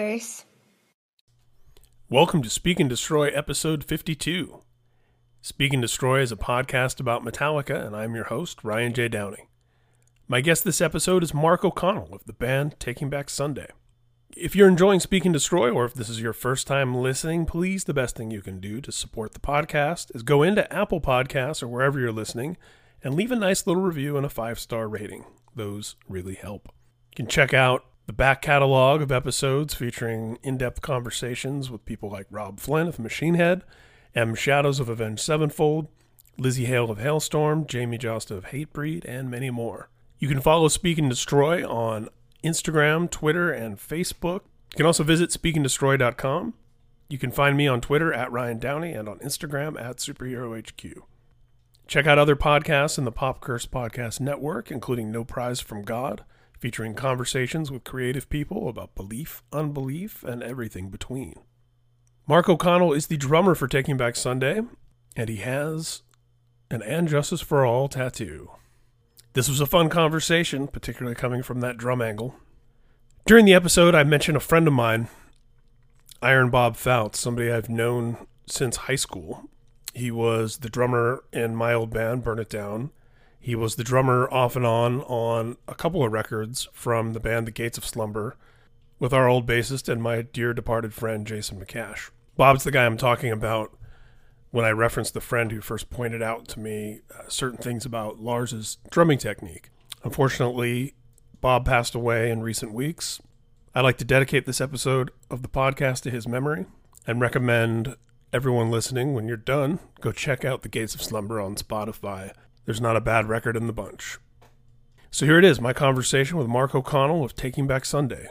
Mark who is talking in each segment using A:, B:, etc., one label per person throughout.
A: curse.
B: Welcome to Speak and Destroy episode 52. Speak and Destroy is a podcast about Metallica, and I'm your host, Ryan J. Downey. My guest this episode is Mark O'Connell of the band Taking Back Sunday. If you're enjoying Speak and Destroy, or if this is your first time listening, please, the best thing you can do to support the podcast is go into Apple Podcasts or wherever you're listening and leave a nice little review and a five star rating. Those really help. You can check out the back catalog of episodes featuring in depth conversations with people like Robb Flynn of Machine Head, M. Shadows of Avenged Sevenfold, Lzzy Hale of Halestorm, Jamey Jasta of Hatebreed, and many more. You can follow Speak and Destroy on Instagram, Twitter, and Facebook. You can also visit speakanddestroy.com. You can find me on Twitter at Ryan Downey and on Instagram at SuperheroHQ. Check out other podcasts in the Pop Curse Podcast Network, including No Prize from God, featuring conversations with creative people about belief, unbelief, and everything between. Mark O'Connell is the drummer for Taking Back Sunday, and he has an And Justice for All tattoo. This was a fun conversation, particularly coming from that drum angle. During the episode, I mentioned a friend of mine, Iron Bob Fouts, somebody I've known since high school. He was the drummer in my old band, Burn It Down. He was the drummer off and on on a couple of records from the band The Gates of Slumber with our old bassist and my dear departed friend, Jason McCash. Bob's the guy I'm talking about when I referenced the friend who first pointed out to me uh, certain things about Lars's drumming technique. Unfortunately, Bob passed away in recent weeks. I'd like to dedicate this episode of the podcast to his memory and recommend everyone listening when you're done, go check out The Gates of Slumber on Spotify. There's not a bad record in the bunch. So here it is my conversation with Mark O'Connell of Taking Back Sunday.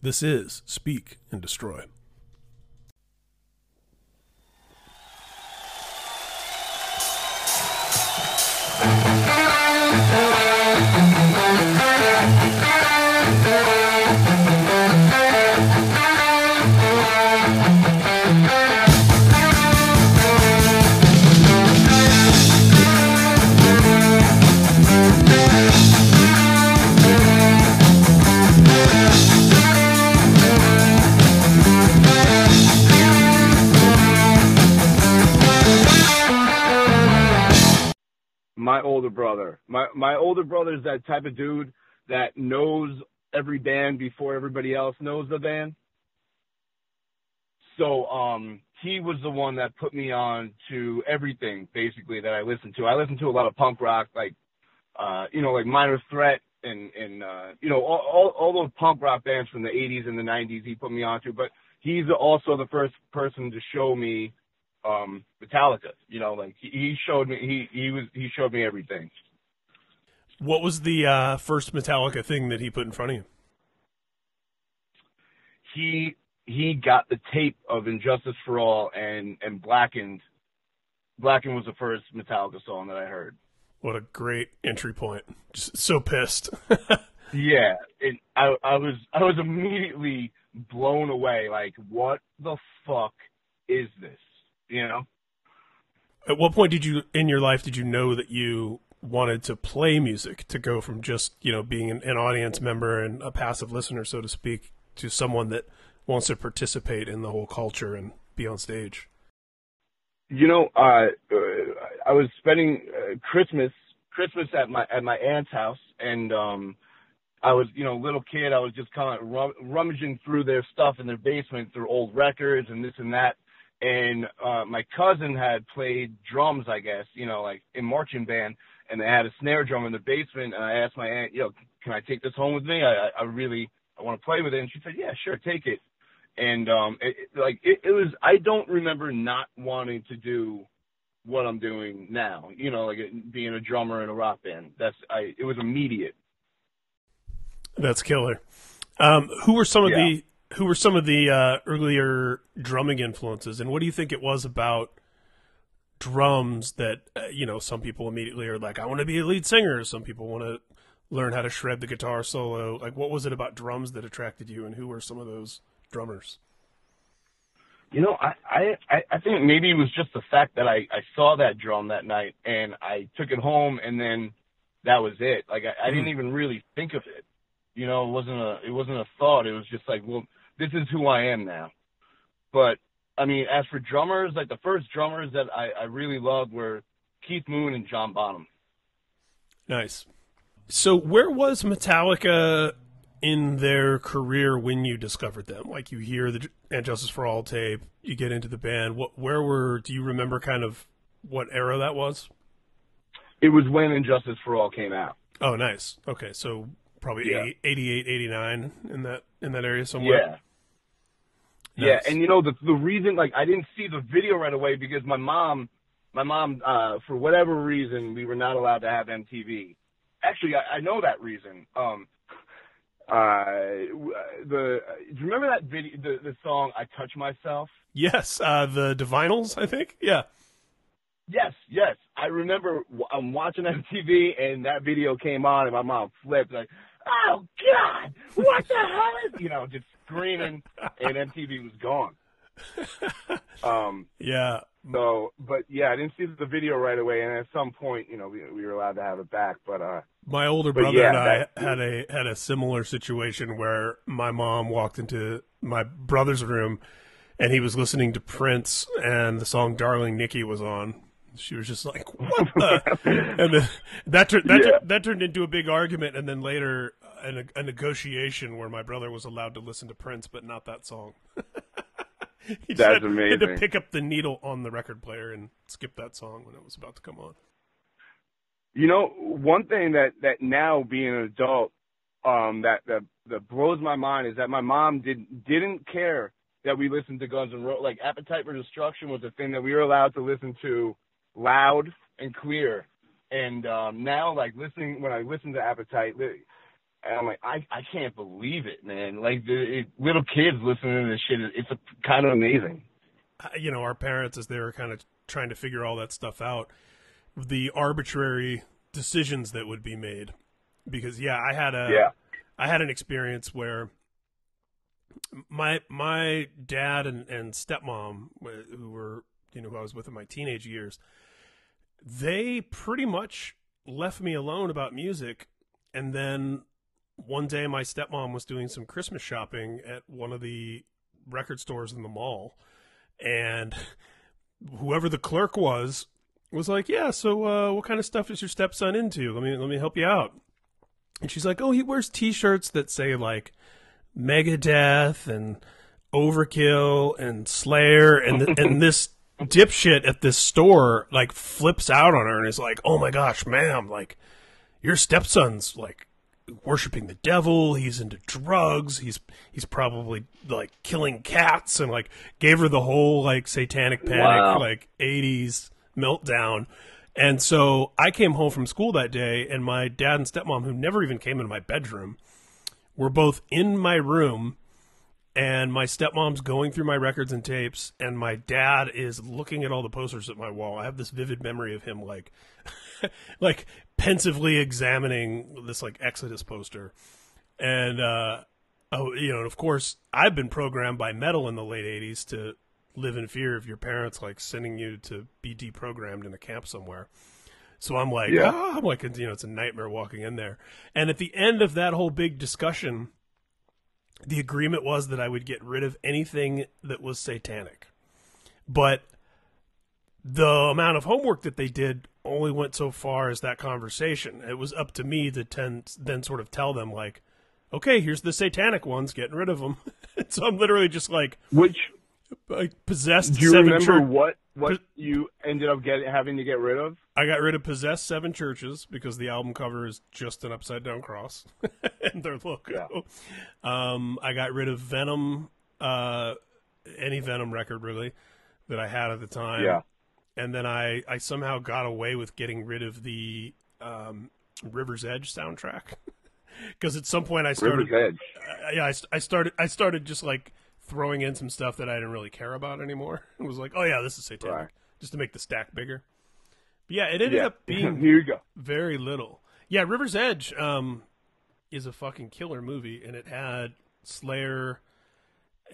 B: This is Speak and Destroy.
C: My older brother. My my older brother is that type of dude that knows every band before everybody else knows the band. So um he was the one that put me on to everything basically that I listened to. I listened to a lot of punk rock like uh you know like Minor Threat and and uh you know all all, all those punk rock bands from the 80s and the 90s he put me on to but he's also the first person to show me um Metallica. You know, like he, he showed me he he was he showed me everything.
B: What was the uh, first Metallica thing that he put in front of you?
C: He he got the tape of And Justice for All and and Blackened. Blackened was the first Metallica song that I heard.
B: What a great entry point! Just so pissed.
C: yeah, and I I was I was immediately blown away. Like, what the fuck is this? You know.
B: At what point did you in your life did you know that you wanted to play music to go from just you know being an, an audience member and a passive listener, so to speak, to someone that wants to participate in the whole culture and be on stage?
C: You know, uh, uh, I was spending uh, Christmas Christmas at my at my aunt's house, and um, I was you know little kid. I was just kind of rum- rummaging through their stuff in their basement, through old records and this and that. And uh, my cousin had played drums, I guess, you know, like in marching band, and they had a snare drum in the basement. And I asked my aunt, "Yo, can I take this home with me? I, I really I want to play with it." And she said, "Yeah, sure, take it." and um it, it, like it, it was i don't remember not wanting to do what i'm doing now you know like being a drummer in a rock band that's i it was immediate
B: That's killer. Um, who were some of
C: Yeah.
B: the who were some of the uh, earlier drumming influences, and what do you think it was about drums that uh, you know some people immediately are like, I want to be a lead singer. Some people want to learn how to shred the guitar solo. Like, what was it about drums that attracted you, and who were some of those drummers?
C: you know i i I- think maybe it was just the fact that i i saw that drum that night and i took it home and then that was it like i, I didn't even really think of it you know it wasn't a it wasn't a thought it was just like well this is who I am now. But I mean, as for drummers, like the first drummers that I, I really loved were Keith Moon and John Bonham.
B: Nice. So, where was Metallica in their career when you discovered them? Like, you hear the And Justice for All tape, you get into the band. What, where were? Do you remember kind of what era that was?
C: It was when And Justice for All came out.
B: Oh, nice. Okay, so probably
C: Yeah.
B: 88, 89 in that in that area somewhere.
C: Yeah. Yeah, and you know the the reason like I didn't see the video right away because my mom, my mom, uh, for whatever reason, we were not allowed to have MTV. Actually, I, I know that reason. Um, uh, the do you remember that video, the the song "I Touch Myself"?
B: yes, uh, the Divinyls, I think. Yeah,
C: Yes, yes. I remember I'm watching MTV and that video came on and my mom flipped like, "Oh God, what the hell is?" You know, just screaming, and MTV was gone. Um.
B: yeah.
C: So, but yeah, I didn't see the video right away, and at some point, you know, we, we were allowed to have it back. But uh,
B: My older brother
C: yeah,
B: and I
C: that-
B: had a had a similar situation where my mom walked into my brother's room and he was listening to Prince and the song "Darling Nikki" was on. She was just like, "What the?" and then that turned that,
C: Yeah.
B: tur- that turned into a big argument, and then later uh, a, a negotiation where my brother was allowed to listen to Prince, but not that song. he just
C: That's
B: had, had to pick up the needle on the record player and skip that song when it was about to come on.
C: you know, one thing that that now being an adult, um, that that that blows my mind is that my mom did didn't care that we listened to Guns N' Roses. Like Appetite for Destruction was a thing that we were allowed to listen to loud and clear. And um now, like listening when I listen to Appetite, and I'm like, I I can't believe it, man. Like the it, little kids listening to this shit, it's a kind of amazing.
B: uh, you know, our parents as they were kind of trying to figure all that stuff out, the arbitrary decisions that would be made. Because yeah, I had a
C: Yeah.
B: I had an experience where my my dad and, and stepmom who were you know who I was with in my teenage years, they pretty much left me alone about music, and then one day my stepmom was doing some Christmas shopping at one of the record stores in the mall, and whoever the clerk was was like, "Yeah, so uh, what kind of stuff is your stepson into? Let me let me help you out." And she's like, "Oh, he wears T-shirts that say like Megadeth and Overkill and Slayer, and and this dipshit at this store like flips out on her and is like, "Oh my gosh, ma'am, like your stepson's like worshiping the devil. He's into drugs. He's he's probably like killing cats and like gave her the whole like satanic panic
C: Wow.
B: like 80s meltdown. And so I came home from school that day and my dad and stepmom who never even came into my bedroom were both in my room and my stepmom's going through my records and tapes and my dad is looking at all the posters at my wall. I have this vivid memory of him like like pensively examining this like Exodus poster. And uh oh, you know, and of course, I've been programmed by metal in the late 80s to live in fear of your parents like sending you to be deprogrammed in a camp somewhere. So I'm like,
C: Yeah.
B: ah, I'm like, you know, it's a nightmare walking in there. And at the end of that whole big discussion, the agreement was that I would get rid of anything that was satanic. But the amount of homework that they did only went so far as that conversation. It was up to me to ten, then sort of tell them like, okay, here's the satanic ones, getting rid of them. so I'm literally just like,
C: Which
B: like possessed
C: do you
B: seven
C: remember
B: church-
C: what what you ended up getting having to get rid of?
B: I got rid of possessed seven churches because the album cover is just an upside down cross and their logo. Um, I got rid of Venom, uh, any Venom record really that I had at the time.
C: Yeah.
B: And then I, I somehow got away with getting rid of the um, River's Edge soundtrack because at some point I started
C: River's Edge.
B: uh, yeah, I, I started I started just like throwing in some stuff that I didn't really care about anymore. It was like, oh yeah, this is satanic,
C: Right.
B: just to make the stack bigger. But yeah, it ended
C: Yeah.
B: up being
C: Here you go.
B: very little. Yeah, River's Edge um, is a fucking killer movie, and it had Slayer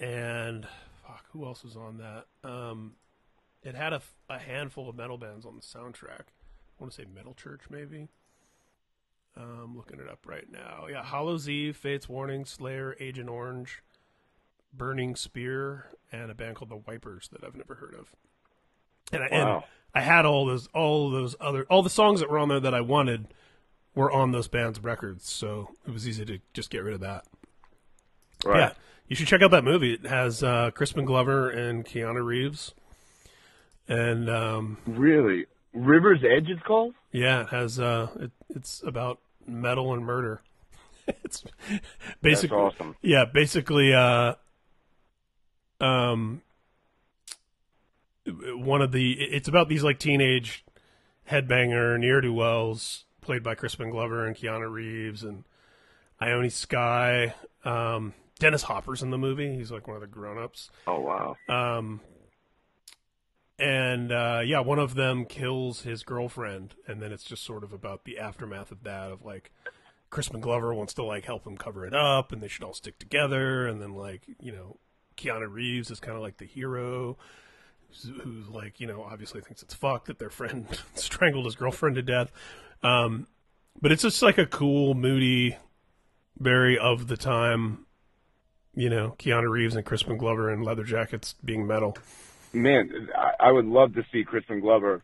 B: and fuck, who else was on that? Um, it had a, a handful of metal bands on the soundtrack. I want to say Metal Church, maybe. Um, looking it up right now. Yeah, Hallow's Eve, Fates Warning, Slayer, Agent Orange, Burning Spear and a band called the Wipers that I've never heard of. And I,
C: Wow.
B: and I had all those all those other all the songs that were on there that I wanted were on those bands' records, so it was easy to just get rid of that.
C: Right.
B: Yeah, you should check out that movie. It has uh, Crispin Glover and Keanu Reeves, and um,
C: Really? River's Edge it's called?
B: yeah, it has uh, it, it's about metal and murder. it's basically
C: That's awesome.
B: yeah, basically uh, um, one of the it's about these like teenage headbanger near do wells played by Crispin Glover and Keanu Reeves and Ione Skye. Um, Dennis Hopper's in the movie. He's like one of the grown ups.
C: Oh wow.
B: Um, and uh, yeah, one of them kills his girlfriend, and then it's just sort of about the aftermath of that. Of like, Crispin Glover wants to like help him cover it up, and they should all stick together. And then like, you know, Keanu Reeves is kind of like the hero, who's, like, you know, obviously thinks it's fucked that their friend strangled his girlfriend to death. Um, but it's just like a cool, moody, very of the time. You know, Keanu Reeves and Crispin Glover in leather jackets being metal.
C: Man, I, I would love to see Crispin Glover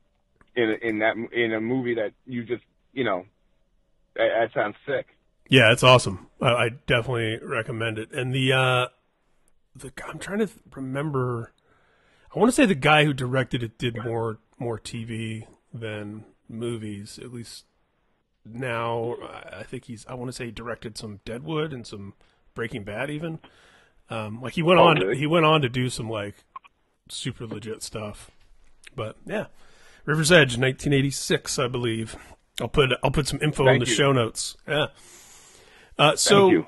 C: in a, in that in a movie that you just you know that, that sounds sick.
B: Yeah, it's awesome. I, I definitely recommend it. And the uh, the I'm trying to remember. I want to say the guy who directed it did more more TV than movies. At least now, I think he's. I want to say he directed some Deadwood and some Breaking Bad. Even um, like he went
C: Oh,
B: on. He went on to do some like super legit stuff. But yeah, River's Edge, 1986, I believe. I'll put I'll put some info in the
C: you.
B: show notes. Yeah. Uh, so
C: Thank you.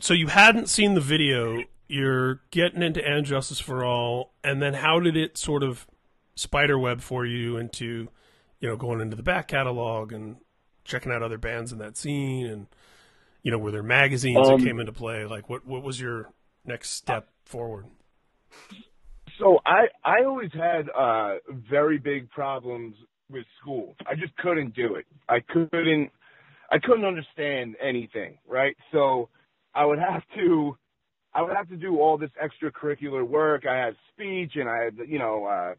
B: so you hadn't seen the video. You're getting into And Justice for All, and then how did it sort of spiderweb for you into, you know, going into the back catalog and checking out other bands in that scene, and you know, were there magazines
C: Um,
B: that came into play? Like, what what was your next step forward?
C: So I I always had uh very big problems with school. I just couldn't do it. I couldn't I couldn't understand anything, right? So I would have to I would have to do all this extracurricular work. I had speech and I had you know uh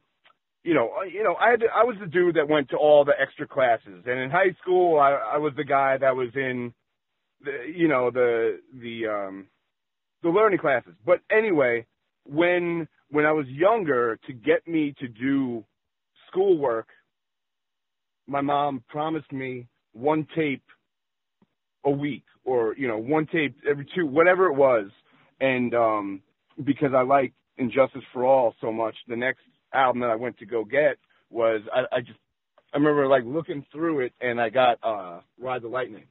C: you know, uh, you know, I had to, I was the dude that went to all the extra classes, and in high school, I, I was the guy that was in, the, you know, the the um, the learning classes. But anyway, when when I was younger, to get me to do schoolwork, my mom promised me one tape a week, or you know, one tape every two, whatever it was, and um, because I like And Justice for All so much, the next album that I went to go get was I, I just I remember like looking through it and I got uh Ride the Lightning.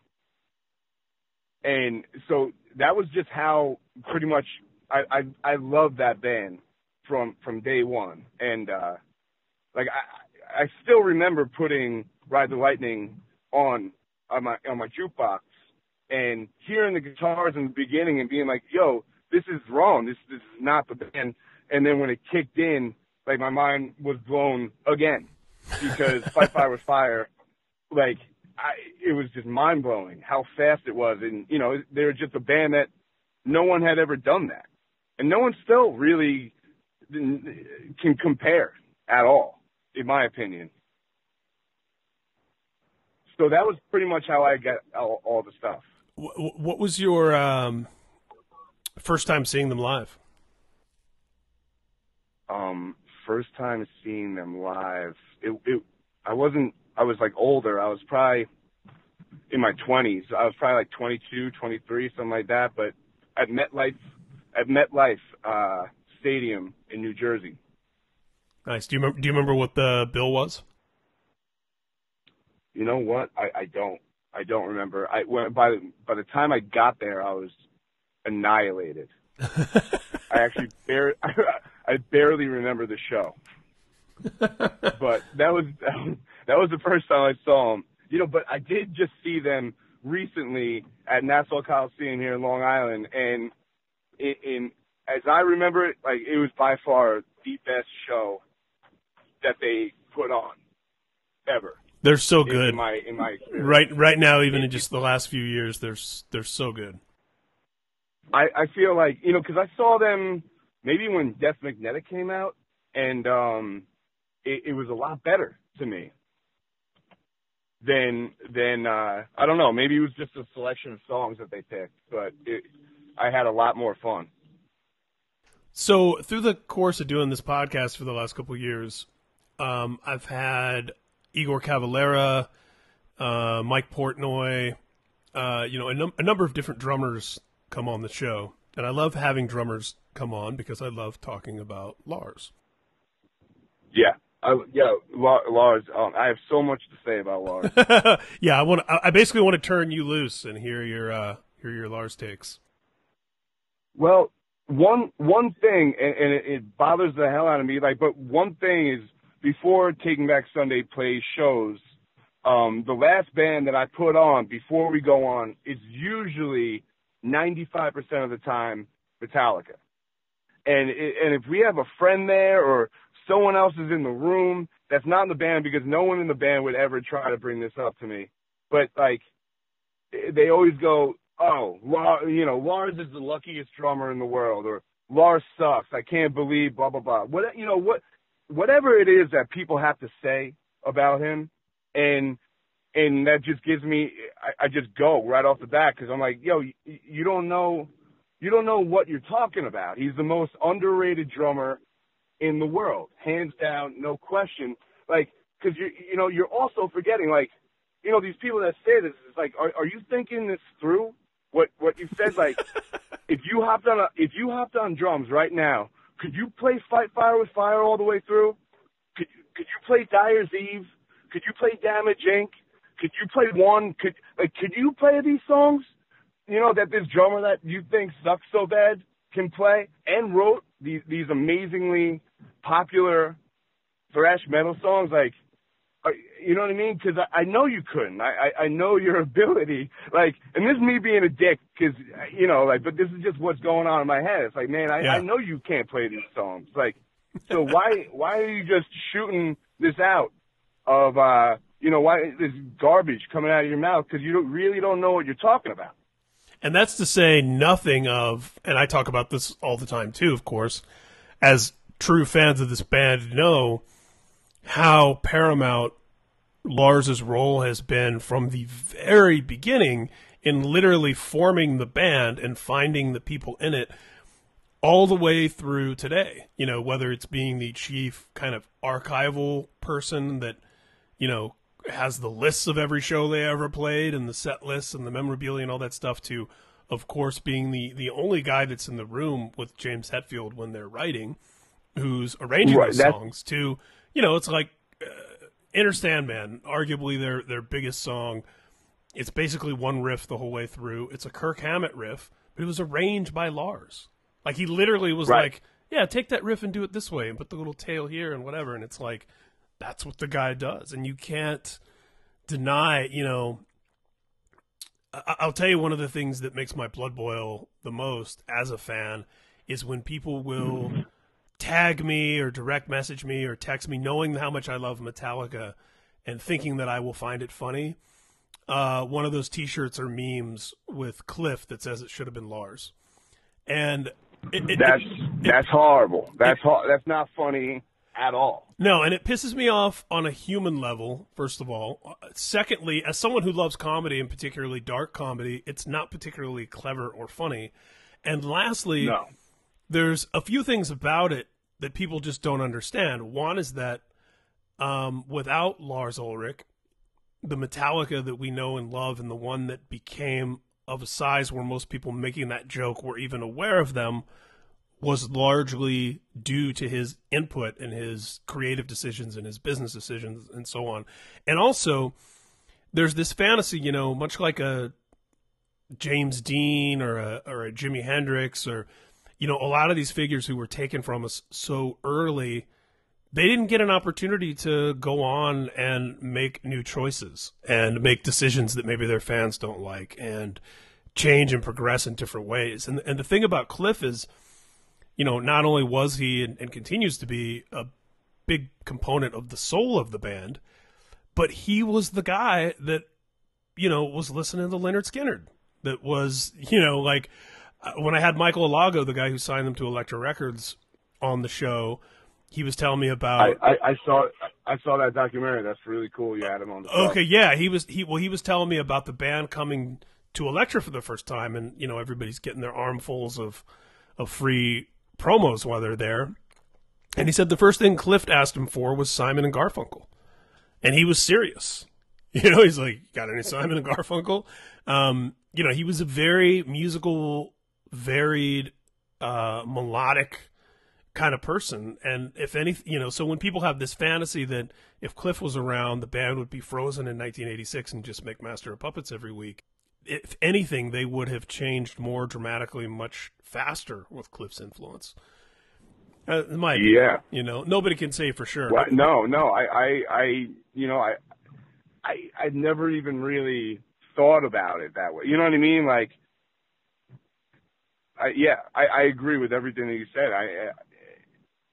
C: And so that was just how pretty much I I, I loved that band from from day one. And uh like I I still remember putting Ride the Lightning on on my on my jukebox and hearing the guitars in the beginning and being like, yo, this is wrong. This this is not the band. And then when it kicked in, like my mind was blown again because Fight Fire with Fire, like I, it was just mind blowing how fast it was, and you know they were just a band that no one had ever done that, and no one still really can compare at all, in my opinion. So that was pretty much how I got all, all the stuff.
B: Wh- What was your um, first time seeing them live?
C: um first time seeing them live it it I wasn't I was like older I was probably in my 20s I was probably like 22 23 something like that but at MetLife at MetLife uh stadium in New Jersey
B: Nice. Do you remember? Do you remember what the bill was?
C: you know what I I don't I don't remember I when by the, by the time I got there I was annihilated I actually bar- I barely remember the show but that was that was the first time I saw them. You know, but I did just see them recently at Nassau Coliseum here in Long Island, and in, in as I remember it, like it was by far the best show that they put on ever.
B: They're so good.
C: in my in my experience.
B: Right, right now, even in just the last few years, they're they're so good.
C: I I feel like you know because I saw them maybe when Death Magnetic came out, and um, it, it was a lot better to me than than uh, I don't know. Maybe it was just a selection of songs that they picked, but it, I had a lot more fun.
B: So through the course of doing this podcast for the last couple years, um, I've had Igor Cavalera, uh, Mike Portnoy, uh, you know, a, num- a number of different drummers come on the show, and I love having drummers come on because I love talking about Lars.
C: Yeah, I, yeah, Lars. Um, I have so much to say about Lars.
B: yeah, I want. I basically want to turn you loose and hear your uh, hear your Lars takes.
C: Well, one one thing, and, and it, it bothers the hell out of me. Like, but one thing is before Taking Back Sunday plays shows, um, the last band that I put on before we go on is usually 95% of the time Metallica. And and if we have a friend there or someone else is in the room that's not in the band because no one in the band would ever try to bring this up to me. But like they always go, "Oh, you know, Lars is the luckiest drummer in the world," or "Lars sucks. I can't believe blah blah blah." What you know what whatever it is that people have to say about him, and and that just gives me I, I just go right off the bat because I'm like, yo, you, you don't know you don't know what you're talking about. He's the most underrated drummer in the world, hands down, no question. Like, because you you know you're also forgetting like, you know these people that say this is like, are are you thinking this through? What what you said like, if you hopped on a, if you hopped on drums right now, could you play Fight Fire with Fire all the way through? Could you could you play Dyer's Eve? Could you play Damage Inc? Could you play one? Could like could you play these songs? You know that this drummer that you think sucks so bad can play and wrote these these amazingly popular thrash metal songs. Like, uh, you know what I mean? Because I, I know you couldn't. I, I I know your ability. Like, and this is me being a dick because you know, like, but this is just what's going on in my head. It's like, man, I, yeah. I know you can't play these songs. Like, so why why are you just shooting this out of uh you know why this garbage coming out of your mouth because you don't, really don't know what you're talking about.
B: And that's to say nothing of, and I talk about this all the time too, of course, as true fans of this band know how paramount Lars's role has been from the very beginning in literally forming the band and finding the people in it all the way through today. You know, whether it's being the chief kind of archival person that, you know, has the lists of every show they ever played and the set lists and the memorabilia and all that stuff to of course being the the only guy that's in the room with James Hetfield when they're writing who's arranging right, those songs to you know it's like uh, Enter Sandman arguably their their biggest song. It's basically one riff the whole way through. It's a Kirk Hammett riff but it was arranged by Lars. Like he literally was right. like yeah take that riff and do it this way and put the little tail here and whatever and it's like that's what the guy does, and you can't deny. You know, I- will tell you one of the things that makes my blood boil the most as a fan is when people will tag me or direct message me or text me, knowing how much I love Metallica, and thinking that I will find it funny. Uh, one of those T-shirts or memes with Cliff that says it should have been Lars, and
C: it, it, that's it, that's horrible. That's ho- that's not funny at all.
B: No, and it pisses me off on a human level, first of all. Secondly, as someone who loves comedy and particularly dark comedy, it's not particularly clever or funny. And lastly, no. there's a few things about it that people just don't understand. One is that um, without Lars Ulrich, the Metallica that we know and love and the one that became of a size where most people making that joke were even aware of them – was largely due to his input and his creative decisions and his business decisions and so on. And also, there's this fantasy, you know, much like a James Dean or a or a Jimi Hendrix or you know, a lot of these figures who were taken from us so early, they didn't get an opportunity to go on and make new choices and make decisions that maybe their fans don't like and change and progress in different ways. And and the thing about Cliff is you know, not only was he and, and continues to be a big component of the soul of the band, but he was the guy that, you know, was listening to Lynyrd Skynyrd. That was, you know, like uh, when I had Michael Alago, the guy who signed them to Elektra Records, on the show, he was telling me about.
C: I, I, I saw I saw that documentary. That's really cool. You had him on the. Show.
B: Okay, yeah, he was he well he was telling me about the band coming to Elektra for the first time, and you know everybody's getting their armfuls of of free promos while they're there. And he said the first thing Cliff asked him for was Simon and Garfunkel, and he was serious. You know, he's like, "Got any Simon and Garfunkel?" Um, you know, he was a very musical, varied, uh, melodic kind of person. And if any, you know, so when people have this fantasy that if Cliff was around, the band would be frozen in 1986 and just make Master of Puppets every week. If anything, they would have changed more dramatically, much faster with Cliff's influence. Uh, my
C: yeah,
B: you know, nobody can say for sure.
C: Well, no, no, I, I, I, you know, I, I, I never even really thought about it that way. You know what I mean? Like, I, yeah, I, I agree with everything that you said. I,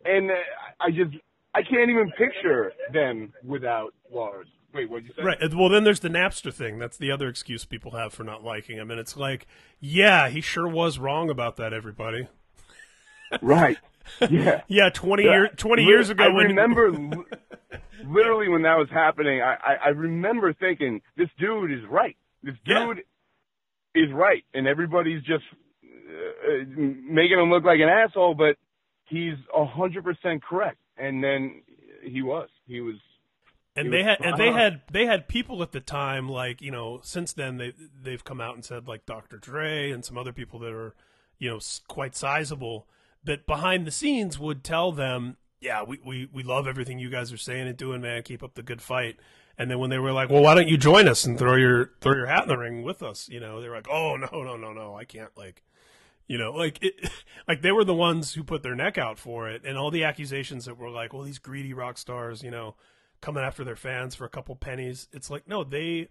C: and I just, I can't even picture them without Lars. Wait, what you say?
B: Right. Well, then there's the Napster thing. That's the other excuse people have for not liking him, and it's like, yeah, he sure was wrong about that. Everybody.
C: right. Yeah.
B: yeah. Twenty years. Twenty years ago.
C: I remember. literally when that was happening, I, I, I remember thinking, this dude is right. This dude yeah. is right, and everybody's just uh, uh, making him look like an asshole, but he's a hundred percent correct. And then he was, he was.
B: And he they had, and they had, they had people at the time, like you know, since then they they've come out and said like Dr. Dre and some other people that are, you know, quite sizable, that behind the scenes would tell them, yeah, we, we, we love everything you guys are saying and doing, man. Keep up the good fight. And then when they were like, well, why don't you join us and throw your throw your hat in the ring with us? You know, they were like, oh no no no no, I can't like, you know, like it, like they were the ones who put their neck out for it, and all the accusations that were like, well, these greedy rock stars, you know, coming after their fans for a couple pennies. It's like no, they.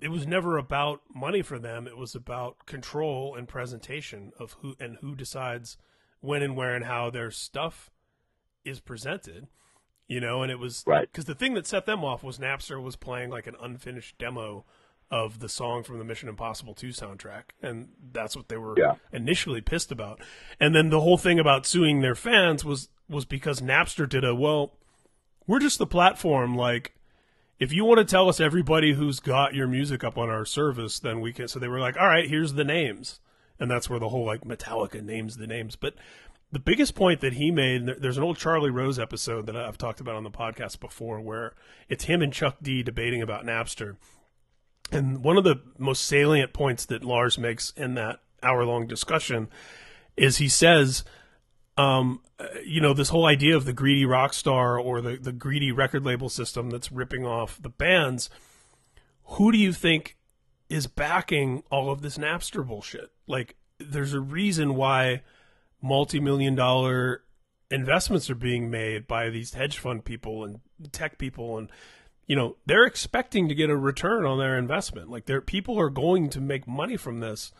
B: It was never about money for them. It was about control and presentation of who and who decides when and where and how their stuff is presented you know and it was
C: right
B: because the thing that set them off was napster was playing like an unfinished demo of the song from the mission impossible 2 soundtrack and that's what they were
C: yeah.
B: initially pissed about and then the whole thing about suing their fans was was because napster did a well we're just the platform like if you want to tell us everybody who's got your music up on our service then we can so they were like all right here's the names. And that's where the whole like metallica names the names. But the biggest point that he made there's an old charlie rose episode that i've talked about on the podcast before where it's him and chuck d debating about napster. And one of the most salient points that lars makes in that hour long discussion is he says um, you know this whole idea of the greedy rock star or the, the greedy record label system that's ripping off the bands who do you think is backing all of this napster bullshit? Like there's a reason why multi-million dollar investments are being made by these hedge fund people and tech people and you know they're expecting to get a return on their investment. Like there people are going to make money from this.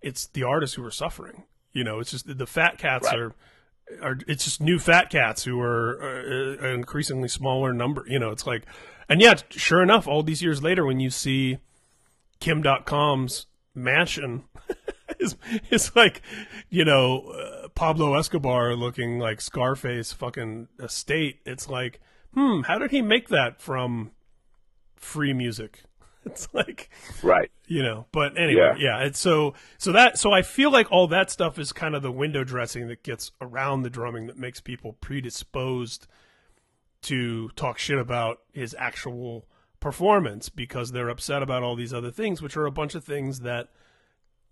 B: It's the artists who are suffering. You know it's just the fat cats right. are are it's just new fat cats who are uh, an increasingly smaller number you know it's like and yeah sure enough all these years later when you see kim dotcom's mansion is is like you know uh, Pablo Escobar looking like Scarface fucking estate. It's like, hmm, how did he make that from free music? It's like
C: right,
B: you know. But anyway, yeah. yeah. It's so so that so I feel like all that stuff is kind of the window dressing that gets around the drumming that makes people predisposed to talk shit about his actual performance because they're upset about all these other things, which are a bunch of things that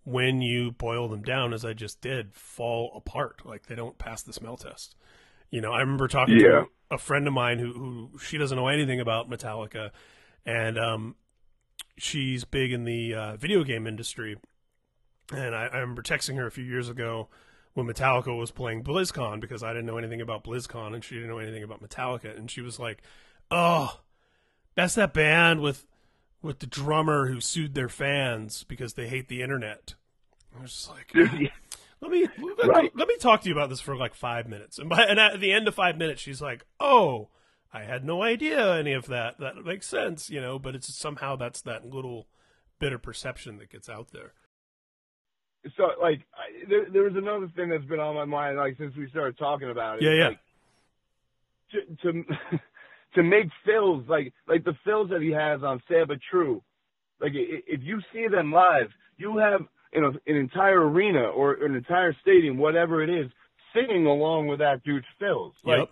B: when you boil them down, as I just did, fall apart. Like they don't pass the smell test. You know, I remember talking yeah. to a friend of mine who, who she doesn't know anything about Metallica, and um, she's big in the uh, video game industry. And I, I remember texting her a few years ago when Metallica was playing BlizzCon because I didn't know anything about BlizzCon and she didn't know anything about Metallica, and she was like, "Oh, that's that band with with the drummer who sued their fans because they hate the internet. I was just like, let me let, right. let, me talk to you about this for like five minutes. And by and at the end of five minutes, she's like, oh, I had no idea any of that. That makes sense, you know. But it's somehow that's that little bit of perception that gets out there.
C: so like I, there, there was another thing that's been on my mind like since we started talking about it.
B: Yeah, yeah.
C: Like, to to to make fills like like the fills that he has on Sad True. Like if you see them live, you have you know an entire arena or an entire stadium, whatever it is, singing along with that dude's fills. Like
B: yep.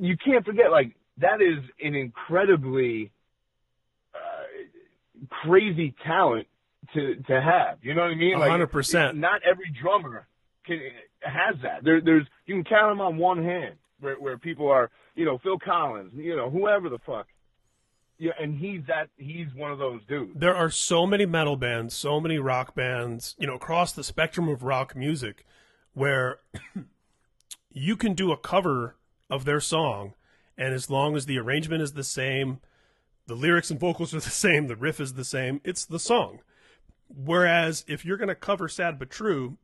C: You can't forget like that is an incredibly uh, crazy talent to to have. You know what I mean? Like
B: hundred percent.
C: Not every drummer can has that. There, there's you can count them on one hand where where people are. You know, Phil Collins. You know, whoever the fuck. Yeah, and he's that. He's one of those dudes.
B: There are so many metal bands, so many rock bands, you know, across the spectrum of rock music where you can do a cover of their song and as long as the arrangement is the same, the lyrics and vocals are the same, the riff is the same, it's the song. Whereas if you're going to cover Sad But True,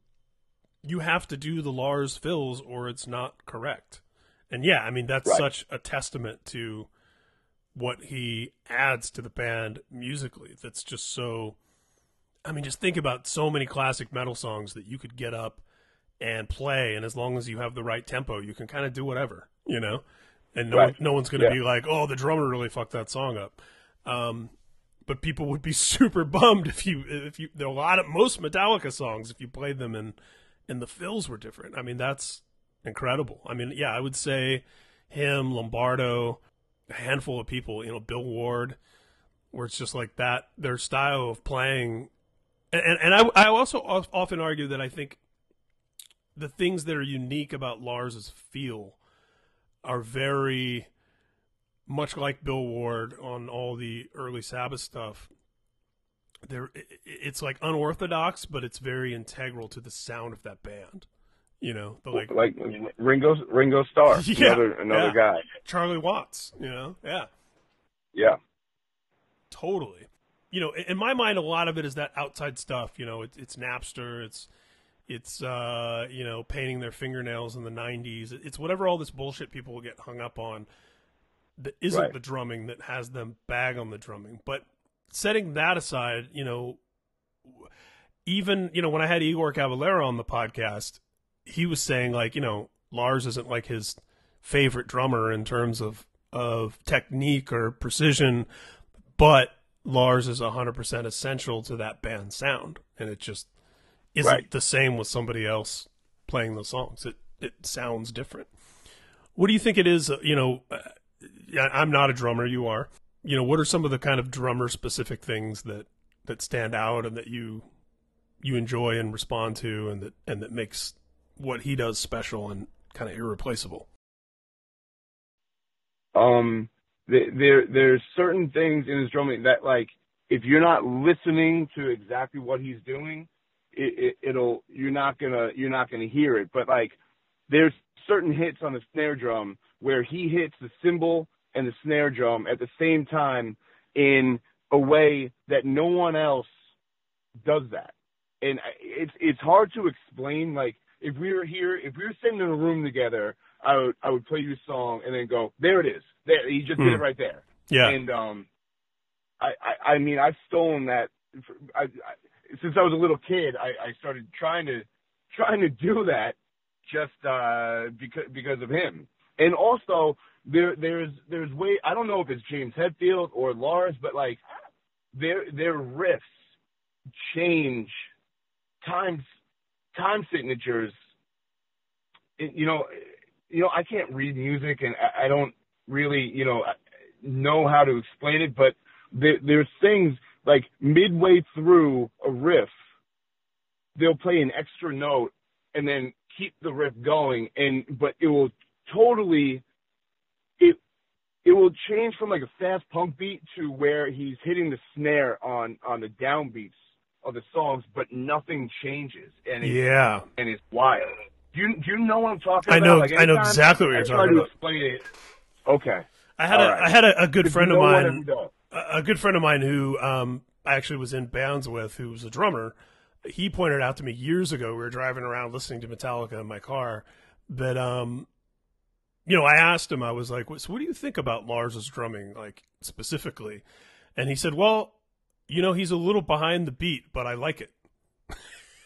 B: you have to do the Lars fills or it's not correct. And yeah, I mean, that's
C: Right.
B: such a testament to what he adds to the band musically. That's just so. I mean, just think about so many classic metal songs that you could get up and play, and as long as you have the right tempo, you can kind of do whatever, you know. And no,
C: Right.
B: no one's going to
C: Yeah.
B: be like, "Oh, the drummer really fucked that song up." Um, but people would be super bummed if you if you there are a lot of most Metallica songs if you played them and and the fills were different. I mean, that's incredible. I mean, yeah, I would say him, Lombardo, a handful of people, you know, Bill Ward, where it's just like that. Their style of playing, and and, and I I also often argue that I think the things that are unique about Lars's feel are very much like Bill Ward on all the early Sabbath stuff. There, it's like unorthodox, but it's very integral to the sound of that band. You know, the like
C: Like Ringo Ringo Starr,
B: Yeah,
C: another another
B: yeah.
C: guy.
B: Charlie Watts. You know, yeah.
C: Yeah.
B: Totally. You know, in- in my mind, a lot of it is that outside stuff. You know, it, it's Napster. It's it's uh, you know painting their fingernails in the '90s. It's whatever all this bullshit people get hung up on that isn't
C: Right.
B: the drumming that has them bag on the drumming. But setting that aside, you know, even you know when I had Igor Cavalera on the podcast, he was saying like you know Lars isn't like his favorite drummer in terms of of technique or precision, but Lars is 100% essential to that band sound and it just isn't
C: Right.
B: the same with somebody else playing the songs. It it sounds different. What do you think it is, uh, you know, uh, I'm not a drummer, you are. You know, what are some of the kind of drummer specific things that that stand out and that you you enjoy and respond to and that and that makes what he does special and kind of irreplaceable?
C: um there there's certain things in his drumming that like if you're not listening to exactly what he's doing it, it it'll you're not gonna you're not gonna hear it but like there's certain hits on the snare drum where he hits the cymbal and the snare drum at the same time in a way that no one else does that and it's it's hard to explain like if we were here if we were sitting in a room together I would I would play you a song and then go, there it is. There he just did
B: Hmm.
C: it right there.
B: Yeah.
C: And um, I, I I mean I've stolen that. I, I, since I was a little kid, I, I started trying to trying to do that just uh, because because of him. And also there there's there's way I don't know if it's James Hetfield or Lars, but like their their riffs change times time signatures. It- you know, you know I can't read music and I, I don't really you know know how to explain it, but there, there's things like midway through a riff, they'll play an extra note and then keep the riff going, and but it will totally it it will change from like a fast punk beat to where he's hitting the snare on on the downbeats of the songs, but nothing changes, and it's,
B: Yeah.
C: and it's wild. Do you do you know what I'm talking
B: I
C: about?
B: know-
C: Like,
B: I know exactly what you're
C: I
B: talking
C: to
B: about.
C: Explain it. Okay.
B: I had
C: All
B: a
C: right.
B: I had a, a good friend of mine. A good friend of mine who um, I actually was in bands with, who was a drummer, he pointed out to me years ago. We were driving around listening to Metallica in my car. That um, you know, I asked him. I was like, "So what do you think about Lars's drumming, like specifically?" And he said, "Well, you know, he's a little behind the beat, but I like it."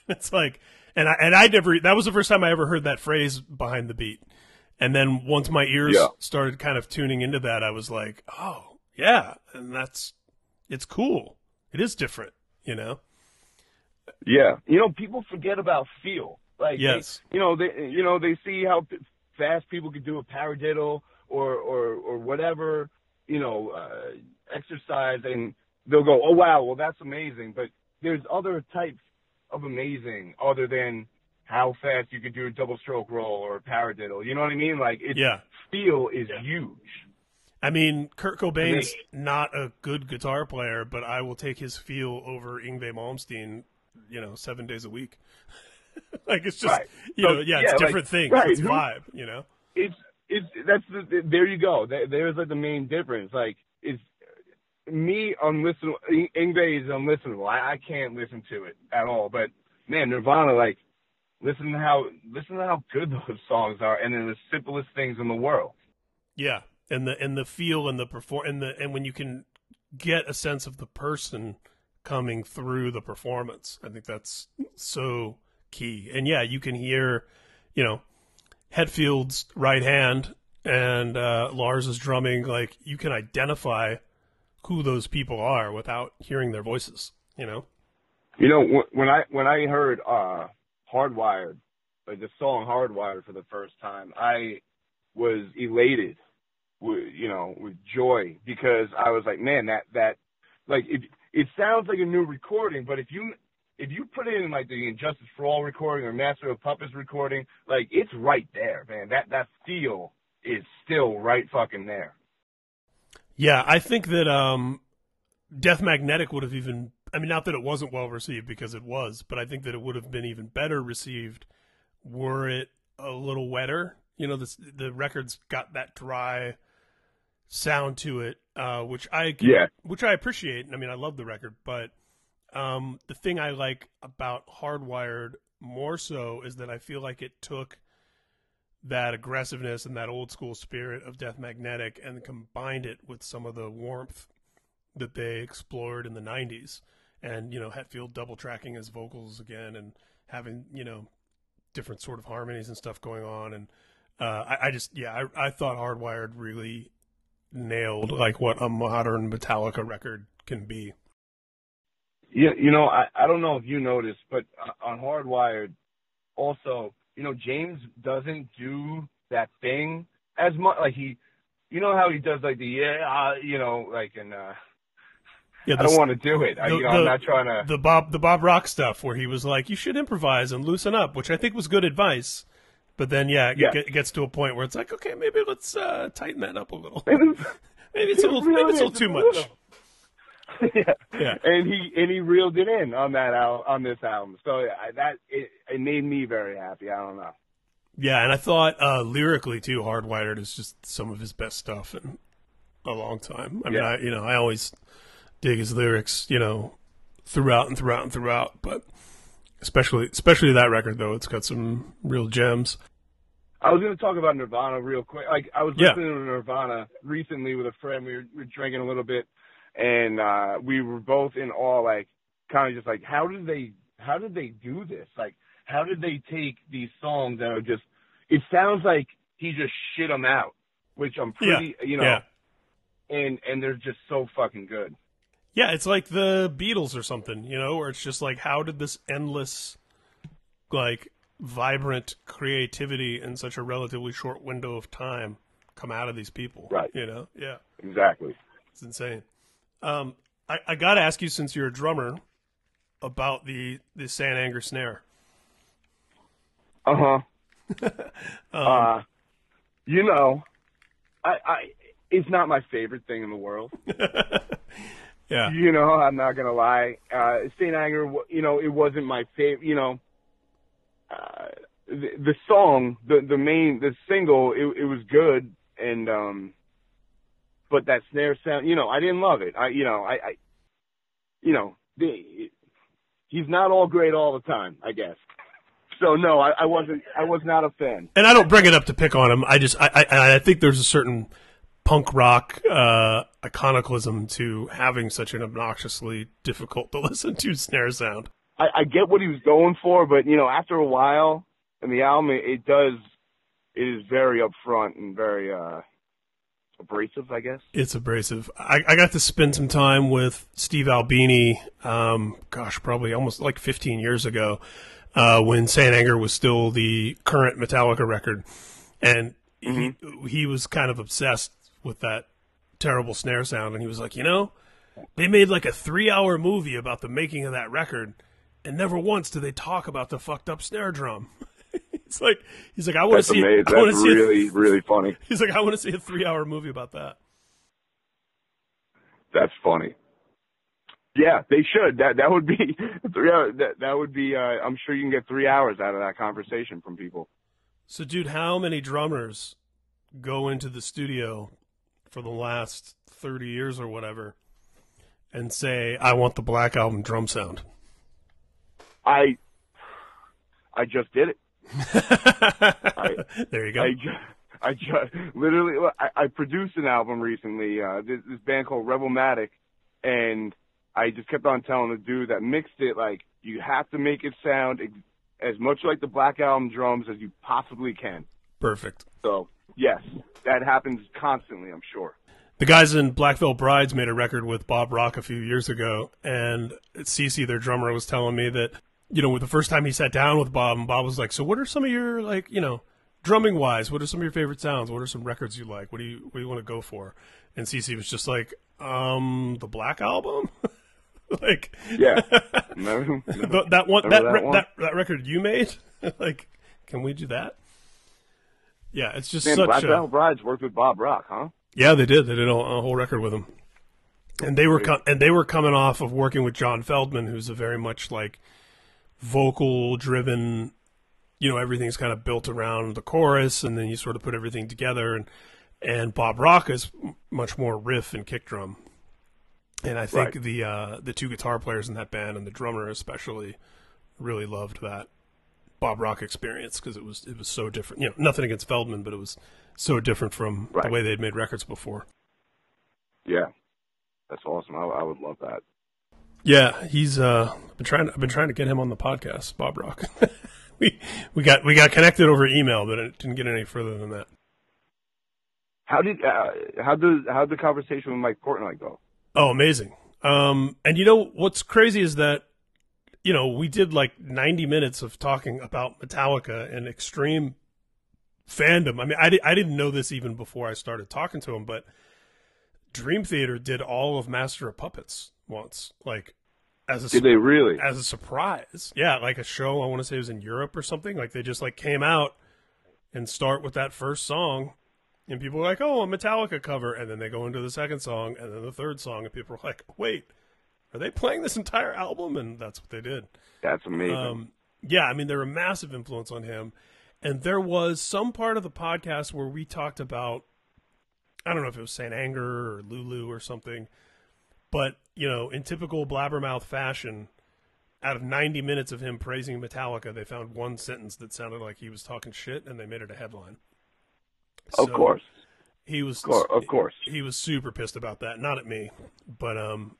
B: It's like, and I and I never. That was the first time I ever heard that phrase behind the beat. And then once my ears
C: Yeah.
B: started kind of tuning into that, I was like, oh yeah, and that's it's cool. It is different, you know.
C: Yeah, you know, people forget about feel. Like, they-
B: Yes.
C: you know, they you know they see how fast people can do a paradiddle or or or whatever, you know, uh, exercise, and they'll go, oh wow, well that's amazing. But there's other types of amazing other than how fast you could do a double stroke roll or a paradiddle. You know what I mean? Like, it's
B: Yeah.
C: feel is huge.
B: I mean, Kurt Cobain's not a good guitar player, but I will take his feel over Yngwie Malmsteen, you know, seven days a week. like it's just,
C: Right.
B: you
C: So,
B: know, yeah,
C: yeah,
B: it's
C: like-
B: different things.
C: right,
B: It's vibe, you know.
C: it's it's that's the, there you go. There's like the main difference. Like it's me unlistenable. Yngwie is unlistenable. I, I can't listen to it at all. But man, Nirvana, like listen to how listen to how good those songs are, and they're the simplest things in the world.
B: Yeah, and the and the feel and the perform and the and when you can get a sense of the person coming through the performance, I think that's so key. And yeah, you can hear, you know, Hetfield's right hand and uh, is drumming. Like you can identify who those people are without hearing their voices. You know.
C: You know, when I when I heard uh Hardwired, like the song Hardwired for the first time, I was elated with you know, with joy because I was like, man, that that like it it sounds like a new recording, but if you if you put it in like the And Justice for All recording or Master of Puppets recording, like it's right there, man. That that feel is still right fucking there.
B: Yeah, I think that um, Death Magnetic would have even. I mean, not that it wasn't well received because it was, but I think that it would have been even better received were it a little wetter. You know, this, the record's got that dry sound to it, uh, which I can-
C: Yeah.
B: which I appreciate. I mean, I love the record, but um, the thing I like about Hardwired more so is that I feel like it took that aggressiveness and that old school spirit of Death Magnetic and combined it with some of the warmth that they explored in the 90s. And, you know, Hetfield double tracking his vocals again and having, you know, different sort of harmonies and stuff going on. And uh, I, I just, yeah, I, I thought Hardwired really nailed like what a modern Metallica record can be.
C: Yeah, you know, I, I don't know if you noticed, but uh, on Hardwired, also, you know, James doesn't do that thing as much. Like he, you know how he does like the yeah, uh, you know, like and uh,
B: Yeah,
C: I don't want to do it. I, you know,
B: the-
C: I'm not trying to.
B: the Bob the Bob Rock stuff where he was like, "You should improvise and loosen up," which I think was good advice. But then, yeah, it,
C: Yeah.
B: get- it gets to a point where it's like, okay, maybe let's uh, tighten that up a little. Maybe it's a little, maybe it's a little too much.
C: yeah.
B: Yeah.
C: And he and he reeled it in on that al- on this album. So I, that it, it made me very happy. I don't know.
B: Yeah, and I thought uh, lyrically too, Hardwired is just some of his best stuff in a long time. I mean,
C: Yeah.
B: I you know I always dig his lyrics, you know, throughout and throughout and throughout, but especially especially that record though, it's got some real gems.
C: I was going to talk about Nirvana real quick. Like I was
B: Yeah.
C: listening to Nirvana recently with a friend. We were, we were drinking a little bit, and uh we were both in awe. Like kind of just like how did they how did they do this? Like how did they take these songs that are just? It sounds like he just shit them out, which I'm pretty you know,
B: yeah.
C: and and they're just so fucking good.
B: Yeah, it's like the Beatles or something, you know, where it's just like, how did this endless, like, vibrant creativity in such a relatively short window of time come out of these people?
C: Right.
B: You know? Yeah.
C: Exactly.
B: It's insane. Um, I, I got to ask you, since you're a drummer, about the, the Saint Anger snare.
C: Uh huh.
B: Um,
C: uh, you know, I I it's not my favorite thing in the world.
B: yeah.
C: You know, I'm not gonna lie. Uh, Saint Anger, you know, it wasn't my favorite. You know, uh, the, the song, the the main, the single, it, it was good, and um, but that snare sound, you know, I didn't love it. I, you know, I, I you know, the, he's not all great all the time, I guess. So no, I, I wasn't. I was not a fan.
B: and I don't bring it up to pick on him. I just I I, I think there's a certain punk rock uh, iconicalism to having such an obnoxiously difficult to listen to snare sound.
C: I, I get what he was going for, but you know, after a while in the album, it, it does it is very upfront and very uh abrasive, I guess.
B: It's abrasive. I, I got to spend some time with Steve Albini, um, gosh, probably almost like 15 years ago, uh, when Saint Anger was still the current Metallica record. And mm-hmm. he, he was kind of obsessed with that terrible snare sound. And he was like, you know, they made like a three hour movie about the making of that record, and never once did they talk about the fucked up snare drum. it's like he's like, I want to see.
C: Amazing.
B: I
C: That's see really, a, really funny.
B: He's like, I want to see a three-hour movie about that.
C: That's funny. Yeah, they should. That that would be three hours. That that would be. Uh, I'm sure you can get three hours out of that conversation from people.
B: So, dude, how many drummers go into the studio for the last thirty years or whatever, and say, "I want the Black Album drum sound"?
C: I I just did it.
B: I, there you go.
C: I just, I just literally I, I produced an album recently. Uh, this, this band called Rebelmatic, and I just kept on telling the dude that mixed it like you have to make it sound as much like the Black Album drums as you possibly can.
B: Perfect.
C: So yes, that happens constantly. I'm sure.
B: The guys in Black Veil Brides made a record with Bob Rock a few years ago, and CC, their drummer, was telling me that you know, the first time he sat down with Bob, and Bob was like, "So, what are some of your like, you know, drumming wise? What are some of your favorite sounds? What are some records you like? What do you what do you want to go for?" And CC was just like, "Um, the Black Album." like,
C: yeah,
B: that one that, that, one? that that record you made. like, can we do that? Yeah, it's just
C: Man,
B: such
C: Black
B: a...
C: Brides worked with Bob Rock, huh?
B: Yeah, they did. They did a, a whole record with him, and they were com- and they were coming off of working with John Feldmann, who's a very much like vocal driven you know everything's kind of built around the chorus and then you sort of put everything together and and Bob Rock is much more riff and kick drum and I think right. the uh, the two guitar players in that band and the drummer especially really loved that Bob Rock experience because it was it was so different you know nothing against Feldmann, but it was so different from right. the way they'd made records before
C: yeah that's awesome I, I would love that
B: yeah, he's uh been trying. I've been trying to get him on the podcast, Bob Rock. we we got we got connected over email, but it didn't get any further than that.
C: How did uh, how did how did the conversation with Mike Portnoy go?
B: Oh, amazing. Um, and you know what's crazy is that you know we did like 90 minutes of talking about Metallica and extreme fandom. I mean, I, di- I didn't know this even before I started talking to him, but Dream Theater did all of Master of Puppets once, like as a
C: did they really
B: as a surprise? Yeah, like a show. I want to say it was in Europe or something. Like they just like came out and start with that first song, and people were like, "Oh, a Metallica cover," and then they go into the second song and then the third song, and people are like, "Wait, are they playing this entire album?" And that's what they did.
C: That's amazing. Um,
B: yeah, I mean, they're a massive influence on him. And there was some part of the podcast where we talked about, I don't know if it was Saint Anger or Lulu or something, but you know, in typical blabbermouth fashion, out of 90 minutes of him praising Metallica, they found one sentence that sounded like he was talking shit, and they made it a headline.
C: Of course,
B: he was.
C: Of course.
B: He, was super pissed about that. Not at me, but um,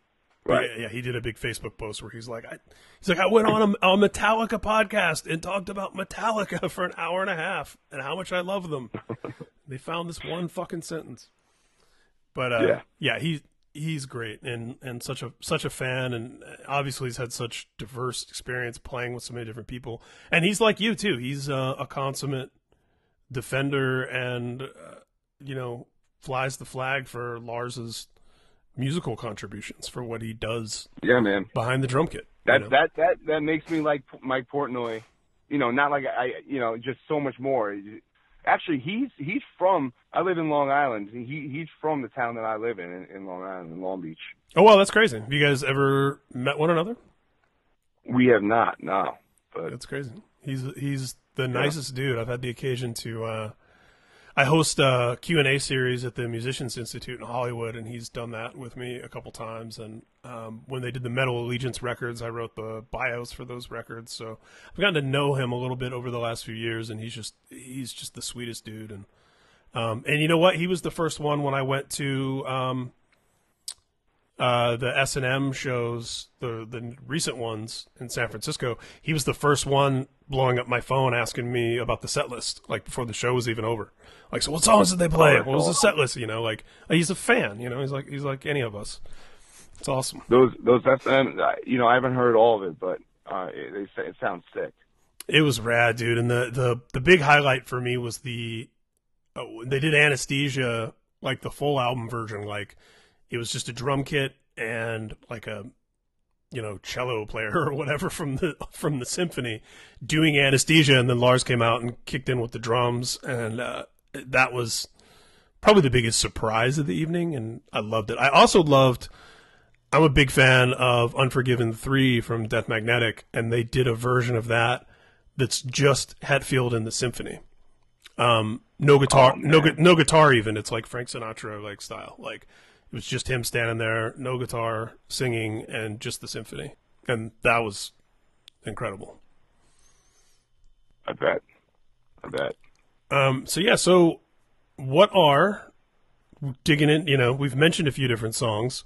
B: right. Yeah, yeah, he did a big Facebook post where he's like, I, he's like, I went on a, a Metallica podcast and talked about Metallica for an hour and a half and how much I love them. they found this one fucking sentence. But uh, yeah, yeah, he he's great and and such a such a fan and obviously he's had such diverse experience playing with so many different people and he's like you too he's uh, a consummate defender and uh, you know flies the flag for Lars's musical contributions for what he does
C: yeah man
B: behind the drum kit
C: that
B: you know?
C: that that that makes me like Mike Portnoy you know not like I you know just so much more actually he's he's from I live in Long Island. He he's from the town that I live in, in, in Long Island, in Long Beach.
B: Oh wow, that's crazy. Have you guys ever met one another?
C: We have not, no. But
B: that's crazy. He's he's the nicest dude. I've had the occasion to uh, I host a Q&A series at the Musicians Institute in Hollywood, and he's done that with me a couple times. And um, when they did the Metal Allegiance records, I wrote the bios for those records. So I've gotten to know him a little bit over the last few years, and he's just he's just the sweetest dude. And um, and you know what? He was the first one when I went to um, uh, the S and M shows, the the recent ones in San Francisco, he was the first one blowing up my phone asking me about the set list, like before the show was even over. Like, so what songs did they play? What was the set list? You know, like he's a fan. You know, he's like he's like any of us. It's awesome.
C: Those those SM, you know, I haven't heard all of it, but uh, it, they say it sounds sick.
B: It was rad, dude. And the the the big highlight for me was the oh, they did anesthesia like the full album version, like it was just a drum kit and like a you know cello player or whatever from the from the symphony doing anesthesia and then lars came out and kicked in with the drums and uh, that was probably the biggest surprise of the evening and i loved it. I also loved i'm a big fan of unforgiven 3 from death magnetic and they did a version of that that's just hetfield and the symphony. Um, no guitar
C: Oh,
B: no no guitar even. It's like frank sinatra like style. Like it was just him standing there, no guitar, singing, and just the symphony. And that was incredible.
C: I bet. I bet.
B: Um, so, yeah, so what are, digging in, you know, we've mentioned a few different songs.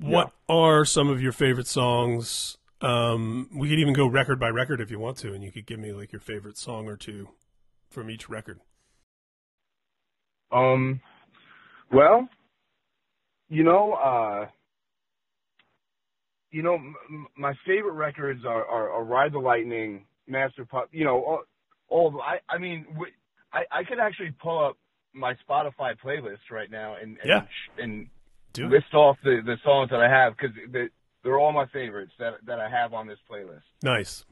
B: What are some of your favorite songs? Um, we could even go record by record if you want to, and you could give me like your favorite song or two from each record.
C: Um, well, you know, uh, you know, m- m- my favorite records are, are, are Ride the Lightning, Master Pup. You know, all, all of, I, I mean, w- I, I could actually pull up my Spotify playlist right now and and,
B: Yeah.
C: and list off the, the songs that I have because they, they're all my favorites that that I have on this playlist.
B: Nice.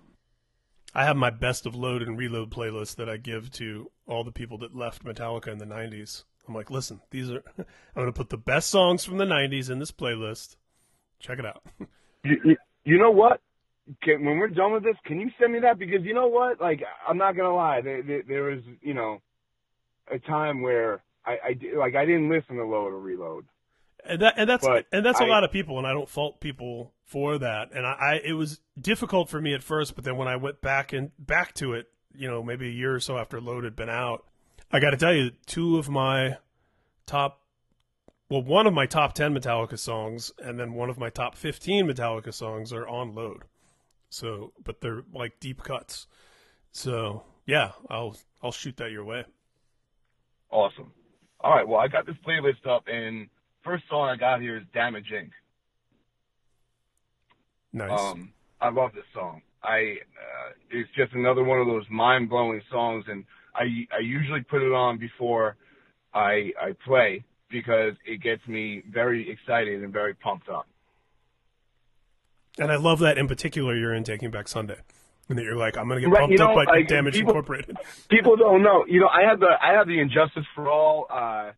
B: I have my best of load and reload playlist that I give to all the people that left Metallica in the 90s. I'm like, listen, these are, I'm to put the best songs from the 90s in this playlist. Check it out.
C: You, you, you know what? Can, when we're done with this, can you send me that? Because you know what? Like, I'm not gonna lie. There, there, there was, you know, a time where I, I like I didn't listen to load or reload.
B: And that, and that's,
C: But
B: and that's a
C: I-
B: lot of people, and I don't fault people for that. And I, I, it was difficult for me at first, but then when I went back and back to it, you know, maybe a year or so after Load had been out, I got to tell you, two of my top, well, one of my top 10 Metallica songs and then one of my top 15 Metallica songs are on Load. So, but they're like deep cuts. So, yeah, I'll, I'll shoot that your way.
C: Awesome. All right. Well, I got this playlist up, and first song I got here is Damage Inc.
B: Nice.
C: Um, I love this song. I uh, it's just another one of those mind blowing songs, and I I usually put it on before I I play because it gets me very excited and very pumped up.
B: And I love that in particular you're in Taking Back Sunday. And that you're like, I'm gonna get
C: Right,
B: pumped
C: you know,
B: up by
C: like,
B: Damage
C: people-
B: Incorporated.
C: People don't know. You know, I have the I have the And Justice for All uh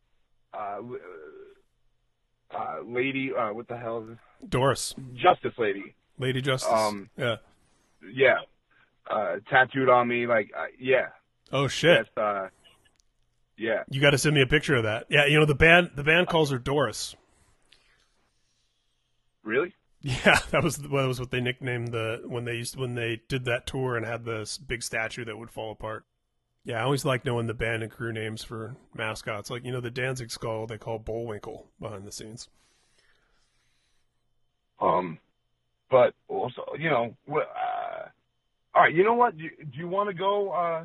C: uh, uh lady uh what the hell is it?
B: Doris,
C: Justice Lady.
B: Lady Justice.
C: Um,
B: yeah.
C: Yeah. Uh tattooed on me like uh, yeah.
B: Oh shit.
C: That's uh yeah.
B: You got to send me a picture of that. Yeah, you know the band. The band calls her Doris.
C: Really?
B: Yeah, that was that was what they nicknamed the when they used when they did that tour and had this big statue that would fall apart. Yeah, I always like knowing the band and crew names for mascots. Like you know the Danzig skull they call Bullwinkle behind the scenes.
C: Um, but also, you know, uh, all right. You know what? Do, do you want to go uh,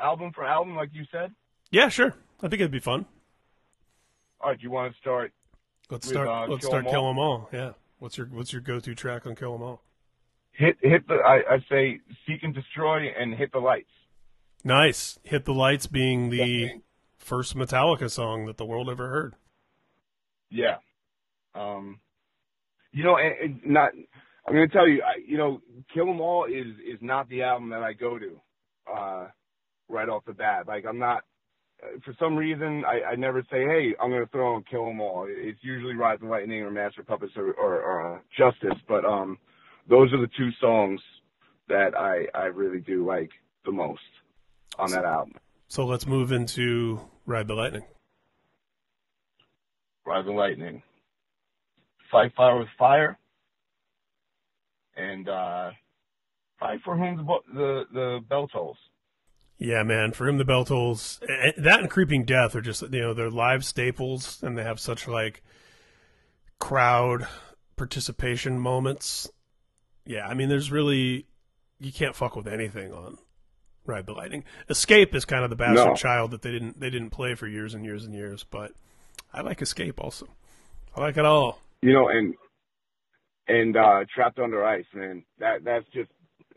C: album for album, like you said?
B: Yeah, sure. I think it'd be fun.
C: All right. Do you want to start?
B: Let's
C: With,
B: start.
C: uh,
B: let's
C: Kill
B: start
C: 'Em
B: Kill
C: All?
B: 'Em All. Yeah. What's your What's your go to track on Kill 'Em All?
C: Hit hit the. I, I say seek and destroy and hit the lights.
B: Nice. Hit the lights being the
C: Definitely.
B: first Metallica song that the world ever heard.
C: Yeah. Um, you know, and, and not. I'm gonna tell you. I, you know, Kill 'Em All is is not the album that I go to, uh, right off the bat. Like I'm not. For some reason, I, I never say, "Hey, I'm gonna throw and kill them All." It's usually Ride the Lightning or Master Puppets or, or, or uh, Justice. But um, those are the two songs that I I really do like the most on that album.
B: So let's move into Ride the Lightning.
C: Ride the Lightning, Fight Fire with Fire, and uh, Fight for whom the the the bell tolls.
B: Yeah, man. For him, the bell tolls. That and Creeping Death are just you know they're live staples, and they have such like crowd participation moments. Yeah, I mean, there's really you can't fuck with anything on Ride the Lightning. Escape is kind of the bastard
C: No.
B: child that they didn't they didn't play for years and years and years, but I like Escape also. I like it all.
C: You know, and and uh Trapped Under Ice, man. That that's just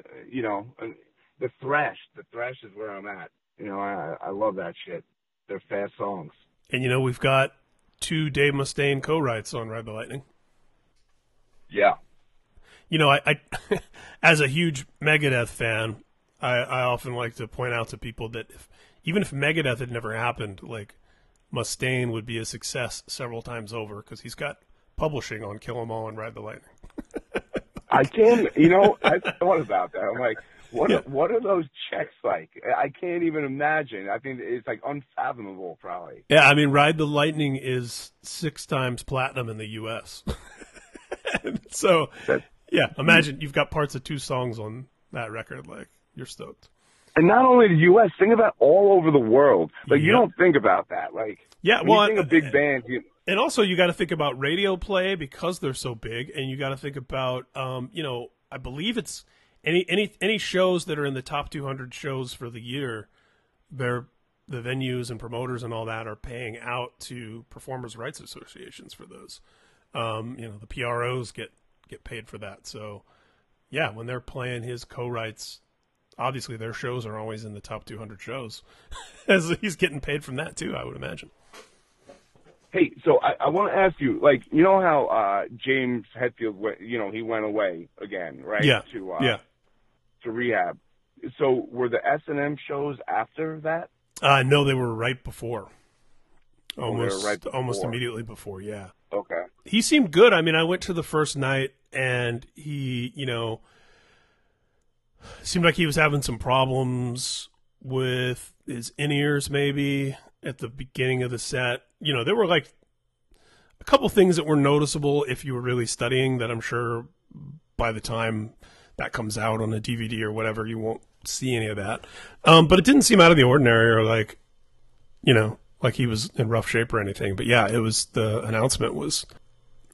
C: uh, you know and the thrash. The thrash is where I'm at. You know, I I love that shit. They're fast songs.
B: And you know, we've got two Dave Mustaine co-writes on Ride the Lightning.
C: Yeah.
B: You know, I, I as a huge Megadeth fan, I, I often like to point out to people that if, even if Megadeth had never happened, like Mustaine would be a success several times over because he's got publishing on Kill 'Em All and Ride the Lightning.
C: I can't. You know, I thought about that. I'm like, what?
B: Yeah.
C: What are those checks like? I can't even imagine. I think it's like unfathomable, probably.
B: Yeah, I mean, Ride the Lightning is six times platinum in the U.S. so,
C: That's-
B: yeah, imagine you've got parts of two songs on that record. Like, you're stoked.
C: And not only the U.S., think about all over the world. Like you don't think about that. Like
B: Yeah, well,
C: you think of big band. you,
B: and also you got to think about radio play because they're so big, and you got to think about, um, you know, I believe it's any any any shows that are in the top 200 shows for the year. They're the venues and promoters and all that are paying out to performers' rights associations for those. Um, you know, the PROs get get paid for that. So, yeah, when they're playing his co-writes, obviously their shows are always in the top 200 shows, as he's getting paid from that too. I would imagine.
C: Hey, so I, I want to ask you, like, you know how uh James Hetfield, went, you know, he went away again, right?
B: Yeah,
C: To uh,
B: yeah.
C: To rehab. So were the S and M shows after that?
B: Uh, no, they were right before. Almost,
C: right
B: almost immediately before. Yeah,
C: Okay.
B: he seemed good. I mean, I went to the first night, and he, you know, seemed like he was having some problems with his in ears, maybe at the beginning of the set. You know, there were like a couple things that were noticeable if you were really studying. That I'm sure by the time that comes out on a DVD or whatever, you won't see any of that. Um, but it didn't seem out of the ordinary or like, you know, like he was in rough shape or anything. But yeah, it was the announcement was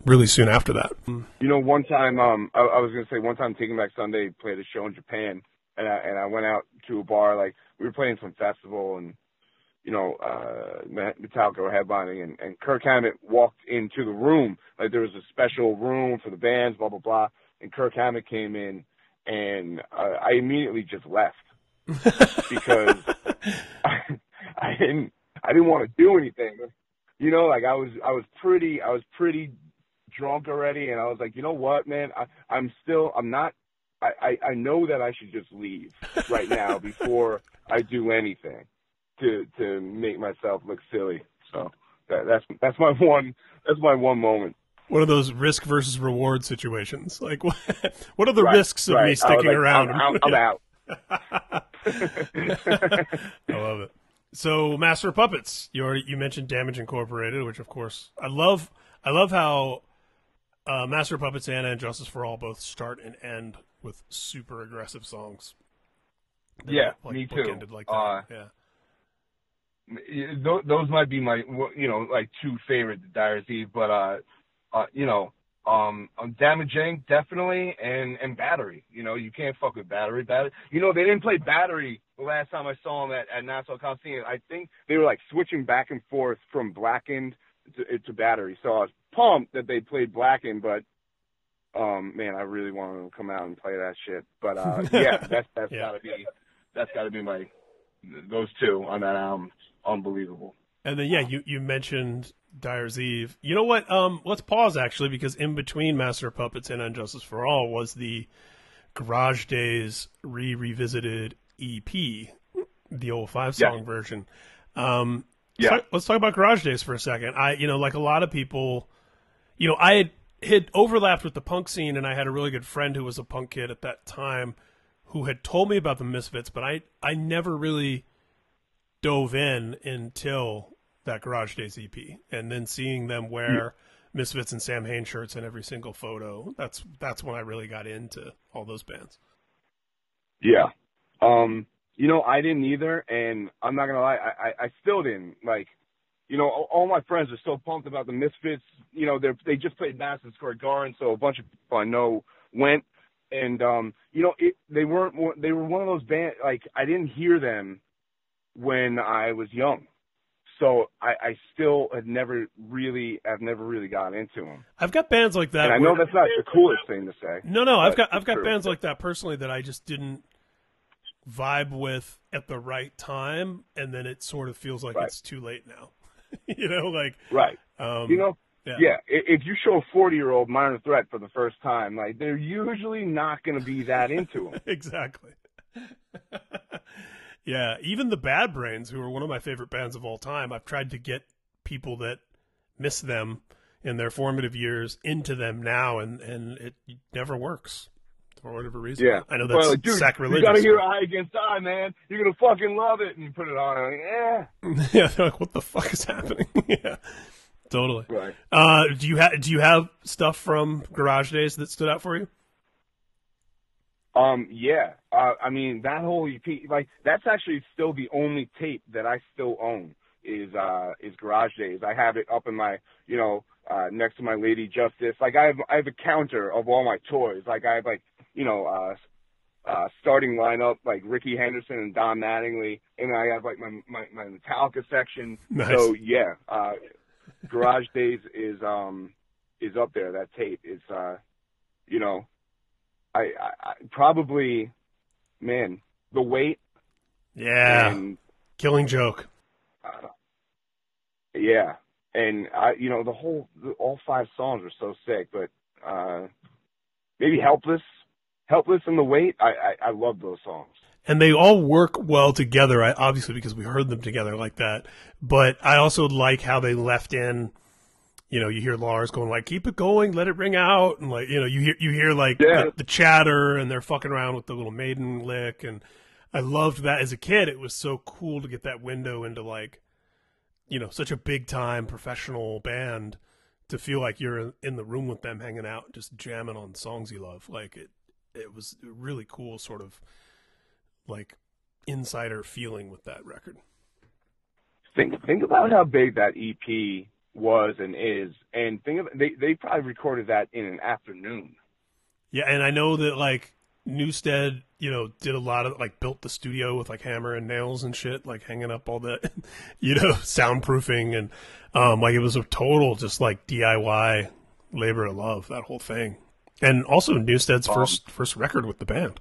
B: really soon after that.
C: You know, one time, um, I, I was gonna say one time, Taking Back Sunday played a show in Japan, and I, and I went out to a bar. Like we were playing some festival, and you know, uh, Metallica were headlining, and, and Kirk Hammett walked into the room. Like there was a special room for the bands, blah blah blah. And Kirk Hammett came in, and uh, I immediately just left because I, I didn't I didn't want to do anything. You know, like I was I was pretty I was pretty drunk already and I was like, you know what, man, I, I'm still I'm not I, I, I know that I should just leave right now before I do anything to to make myself look silly. So that, that's that's my one that's my one moment.
B: One of those risk versus reward situations. Like, what, what are the
C: Right,
B: risks of
C: right.
B: Me sticking
C: like,
B: around?
C: I'm, I'm, I'm out.
B: I love it. So, Master of Puppets. You already you mentioned Damage Incorporated, which of course I love. I love how uh, Master of Puppets and and Justice for All both start and end with super aggressive songs. They're
C: Yeah,
B: like
C: me too.
B: Like that.
C: Uh,
B: yeah.
C: Those, those might be my you know like two favorite Dyer's Eve, but uh, uh you know um, um damaging definitely and and battery. You know you can't fuck with battery. Battery. You know they didn't play battery the last time I saw them at, at Nassau Coliseum. I think they were like switching back and forth from blackened to, to battery. So I was pumped that they played blackened, but um man, I really wanted them to come out and play that shit. But uh yeah, that's that's
B: Yeah.
C: gotta be that's gotta be my those two on that album. Unbelievable.
B: And then yeah, you you mentioned Dyer's Eve. You know what? Um, let's pause actually because in between Master of Puppets and Unjustice for All was the Garage Days re revisited EP, the old five song
C: Yeah.
B: version. Um,
C: Yeah.
B: let's talk, let's talk about Garage Days for a second. I you know like a lot of people, you know I had had overlapped with the punk scene and I had a really good friend who was a punk kid at that time who had told me about the Misfits, but I I never really dove in until that Garage Days EP, and then seeing them wear Misfits and Samhain shirts in every single photo. That's that's when I really got into all those bands.
C: Yeah. Um, you know, I didn't either, and I'm not gonna lie, I, I, I still didn't. Like, you know, all, all my friends are so pumped about the Misfits. You know, they they just played Madison Square Garden, so a bunch of people I know went, and um, you know, it, they weren't. They were one of those bands. Like I didn't hear them when I was young, so I, I still had never really, I've never really gotten into them.
B: I've got bands like that.
C: And I know that's not the coolest thing to say.
B: No, no, I've got I've got
C: true.
B: bands like that personally that I just didn't vibe with at the right time, and then it sort of feels like
C: Right.
B: it's too late now. you know, like
C: Right.
B: um,
C: You know,
B: yeah.
C: yeah. If you show a forty-year-old Minor Threat for the first time, like they're usually not going to be that into them.
B: exactly. yeah, even the Bad Brains, who are one of my favorite bands of all time, I've tried to get people that miss them in their formative years into them now, and and it never works for whatever reason.
C: Yeah.
B: I know that's
C: like, dude,
B: sacrilegious.
C: You gotta hear I Against I, man. You're gonna fucking love it, and you put it on. I'm like,
B: yeah, they're like, what the fuck is happening? yeah, totally.
C: eh. Right.
B: Uh, do you have do you have stuff from Garage Days that stood out for you?
C: Um, yeah. Uh, I mean, that whole EP, like, that's actually still the only tape that I still own is, uh, is Garage Days. I have it up in my, you know, uh, next to my Lady Justice. Like, I have, I have a counter of all my toys. Like, I have, like, you know, uh, uh, starting lineup, like Rickey Henderson and Don Mattingly. And I have, like, my, my, my Metallica section.
B: Nice.
C: So, yeah, uh, Garage Days is, um, is up there. That tape is, uh, you know, I, I, probably, man, the Wait
B: Yeah,
C: and
B: Killing Joke.
C: uh, yeah, and I, you know, the whole, the, all five songs are so sick. But uh, maybe helpless, helpless in the Wait. I, I, I love those songs.
B: and they all work well together. I, obviously, because we heard them together like that. But I also like how they left in. You know, you hear Lars going like, "Keep it going, let it ring out," and like, you know, you hear you hear like
C: Yeah.
B: the, the chatter, and they're fucking around with the little maiden lick, and I loved that as a kid. It was so cool to get that window into like, you know, such a big time professional band to feel like you're in the room with them, hanging out, just jamming on songs you love. Like it, it was a really cool, sort of like insider feeling with that record.
C: Think think about how big that EP was and is, and think of they they probably recorded that in an afternoon.
B: Yeah, and I know that like Newsted, you know, did a lot of like built the studio with like hammer and nails and shit, like hanging up all the, you know, soundproofing and um like it was a total just like DIY labor of love that whole thing, and also Newsted's first first record with the band.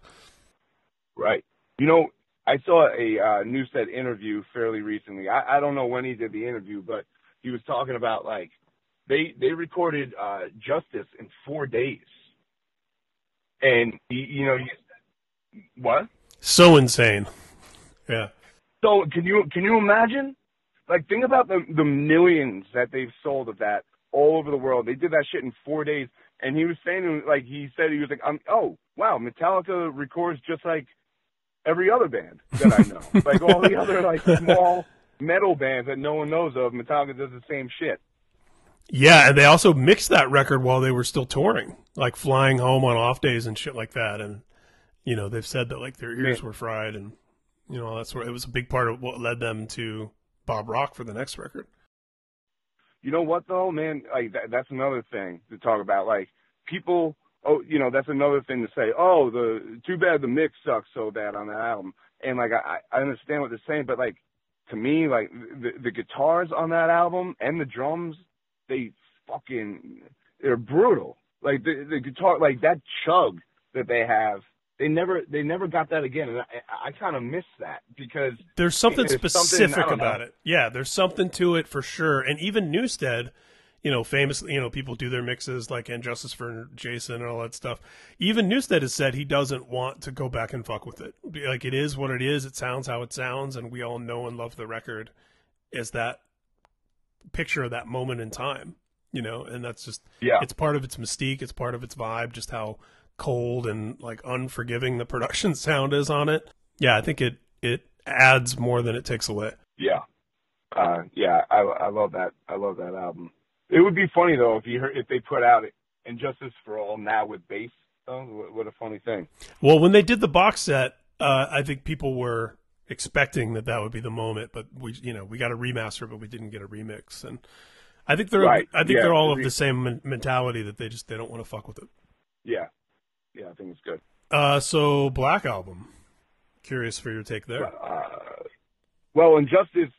C: Right. You know, I saw a uh, Newsted interview fairly recently. I, I don't know when he did the interview, but he was talking about like they they recorded uh, Justice in four days, and you, you know you, what?
B: So insane. Yeah.
C: So can you can you imagine? Like think about the the millions that they've sold of that all over the world. They did that shit in four days, and he was saying like he said he was like, um, oh wow, Metallica records just like every other band that I know, like all the other like small metal bands that no one knows of. Metallica does the same shit.
B: Yeah, and they also mixed that record while they were still touring, like flying home on off days and shit like that. And you know, they've said that like their ears were fried, and you know that's where it was a big part of what led them to Bob Rock for the next record.
C: You know what though, man? Like that, that's another thing to talk about. Like people, oh, you know, that's another thing to say. Oh, the too bad the mix sucks so bad on that album. And like I, I understand what they're saying, but like to me, like the the guitars on that album and the drums, they fucking they're brutal. Like the the guitar, like that chug that they have, they never they never got that again, and I, I kind of miss that because
B: There's something
C: There's something-
B: specific
C: I
B: about
C: know.
B: it. Yeah, there's something to it for sure. And even Newsted, you know, famously, you know, people do their mixes like And Justice for Jason and all that stuff. Even Newsted has said he doesn't want to go back and fuck with it. Like it is what it is. It sounds how it sounds, and we all know and love the record as that picture of that moment in time. You know, and that's just
C: yeah,
B: it's part of its mystique. It's part of its vibe. Just how cold and like unforgiving the production sound is on it. Yeah, I think it it adds more than it takes away.
C: Yeah, uh, yeah, I, I love that. I love that album. It would be funny though if you heard if they put out "And Justice for All" now with bass. Oh, what, what a funny thing.
B: Well, when they did the box set, uh, I think people were expecting that that would be the moment, but we you know we got a remaster, but we didn't get a remix, and I think they're
C: Right,
B: I think
C: yeah,
B: they're all of the same mentality that they just they don't want to fuck with it.
C: Yeah, yeah, I think it's good.
B: Uh, so Black Album. Curious for your take there.
C: Uh, well, Injustice,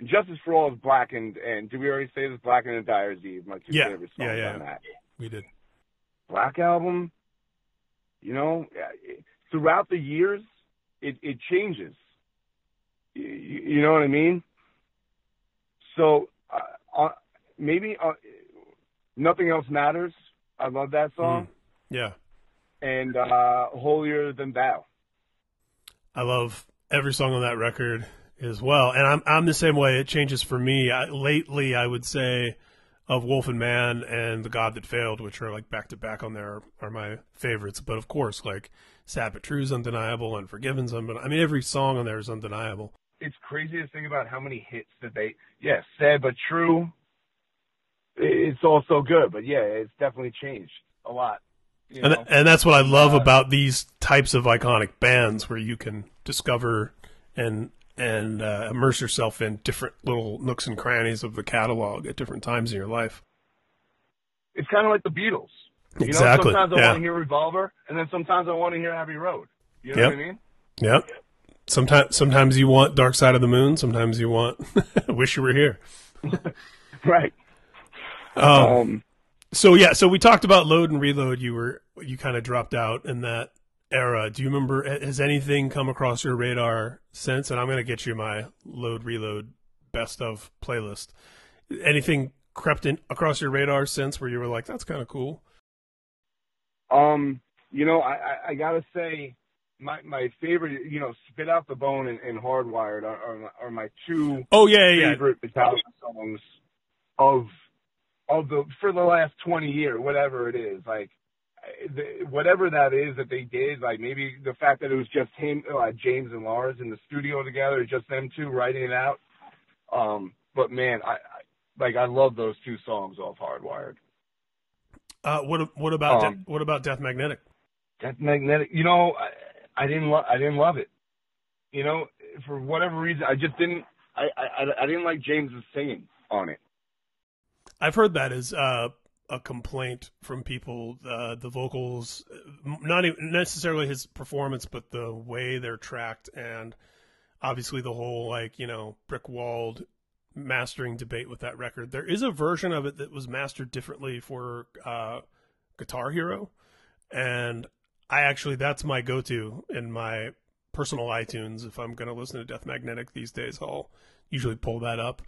C: And Justice for All is Black and and did we already say this? Black and Dyer's Eve, my two
B: Yeah,
C: favorite
B: yeah,
C: songs
B: yeah.
C: on that.
B: We did.
C: Black album, you know, throughout the years, it, it changes. You, you know what I mean? So uh, uh, maybe uh, nothing else matters. I love that song,
B: Yeah,
C: and uh, holier than thou.
B: I love every song on that record as well, and I'm I'm the same way. It changes for me. I, lately, I would say of Wolf and Man and The God That Failed, which are like back to back on there, are my favorites. But of course, like Sad but True is undeniable, Unforgiven's undeniable. I mean, every song on there is undeniable.
C: It's crazy to think about how many hits that they. Yeah, sad but true. It's also good, but yeah, it's definitely changed a lot. You
B: And, and that's what I love
C: Uh,
B: about these types of iconic bands, where you can discover and and uh, immerse yourself in different little nooks and crannies of the catalog at different times in your life.
C: it's kind of like the Beatles. You
B: Exactly.
C: know, sometimes I
B: yeah.
C: want to hear Revolver, and then sometimes I want to hear Abbey Road. You know
B: Yep.
C: what I mean?
B: Yep. Sometimes sometimes you want Dark Side of the Moon. Sometimes you want Wish You Were Here.
C: Right.
B: Um,
C: Um,
B: so yeah, so we talked about load and reload. You were you kind of dropped out in that era. Do you remember? Has anything come across your radar since? And I'm going to get you my load reload best of playlist. Anything crept in across your radar since where you were like, that's kind of cool?
C: um, you know, I, I, I gotta say, my my favorite, you know, Spit Out the Bone and, and Hardwired are, are, my- are my two
B: Oh yeah, yeah, yeah.
C: favorite Metallica songs of of the for the last twenty years, whatever it is. Like whatever that is that they did, like maybe the fact that it was just him, uh, James and Lars in the studio together, just them two writing it out. Um, but man, I, I like I love those two songs off Hardwired.
B: Uh, what what about
C: Um,
B: De- what about Death Magnetic?
C: That magnetic, you know, I, I didn't love, I didn't love it. You know, for whatever reason, I just didn't. I, I, I didn't like James's singing on it.
B: I've heard that as uh, a complaint from people. Uh, the vocals, not necessarily his performance, but the way they're tracked, and obviously the whole like you know brick walled mastering debate with that record. There is a version of it that was mastered differently for uh, Guitar Hero, and I actually that's my go to in my personal iTunes if I'm going to listen to Death Magnetic these days. I'll usually pull that up.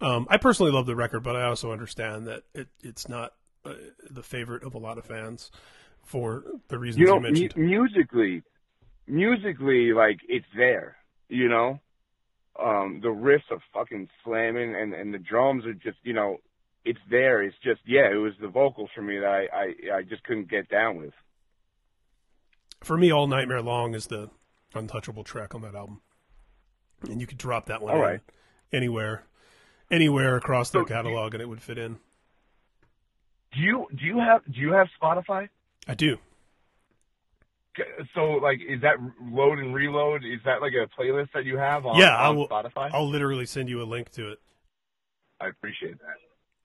B: Um, I personally love the record, but I also understand that it, it's not uh, the favorite of a lot of fans for the reasons
C: You
B: you, mentioned.
C: mu- musically, musically, like it's there. You know, um, the riffs are fucking slamming, and and the drums are just, you know, it's there. It's just, yeah, it was the vocals for me that I I, I just couldn't get down with.
B: for me, All Nightmare Long is the untouchable track on that album, and you could drop that one
C: All right.
B: anywhere, anywhere across their
C: So,
B: catalog, and it would fit in.
C: Do you do you have do you have Spotify?
B: I do.
C: So like, is that load and reload? Is that like a playlist that you have on,
B: Yeah, I will-
C: Spotify?
B: I'll literally send you a link to it.
C: I appreciate that.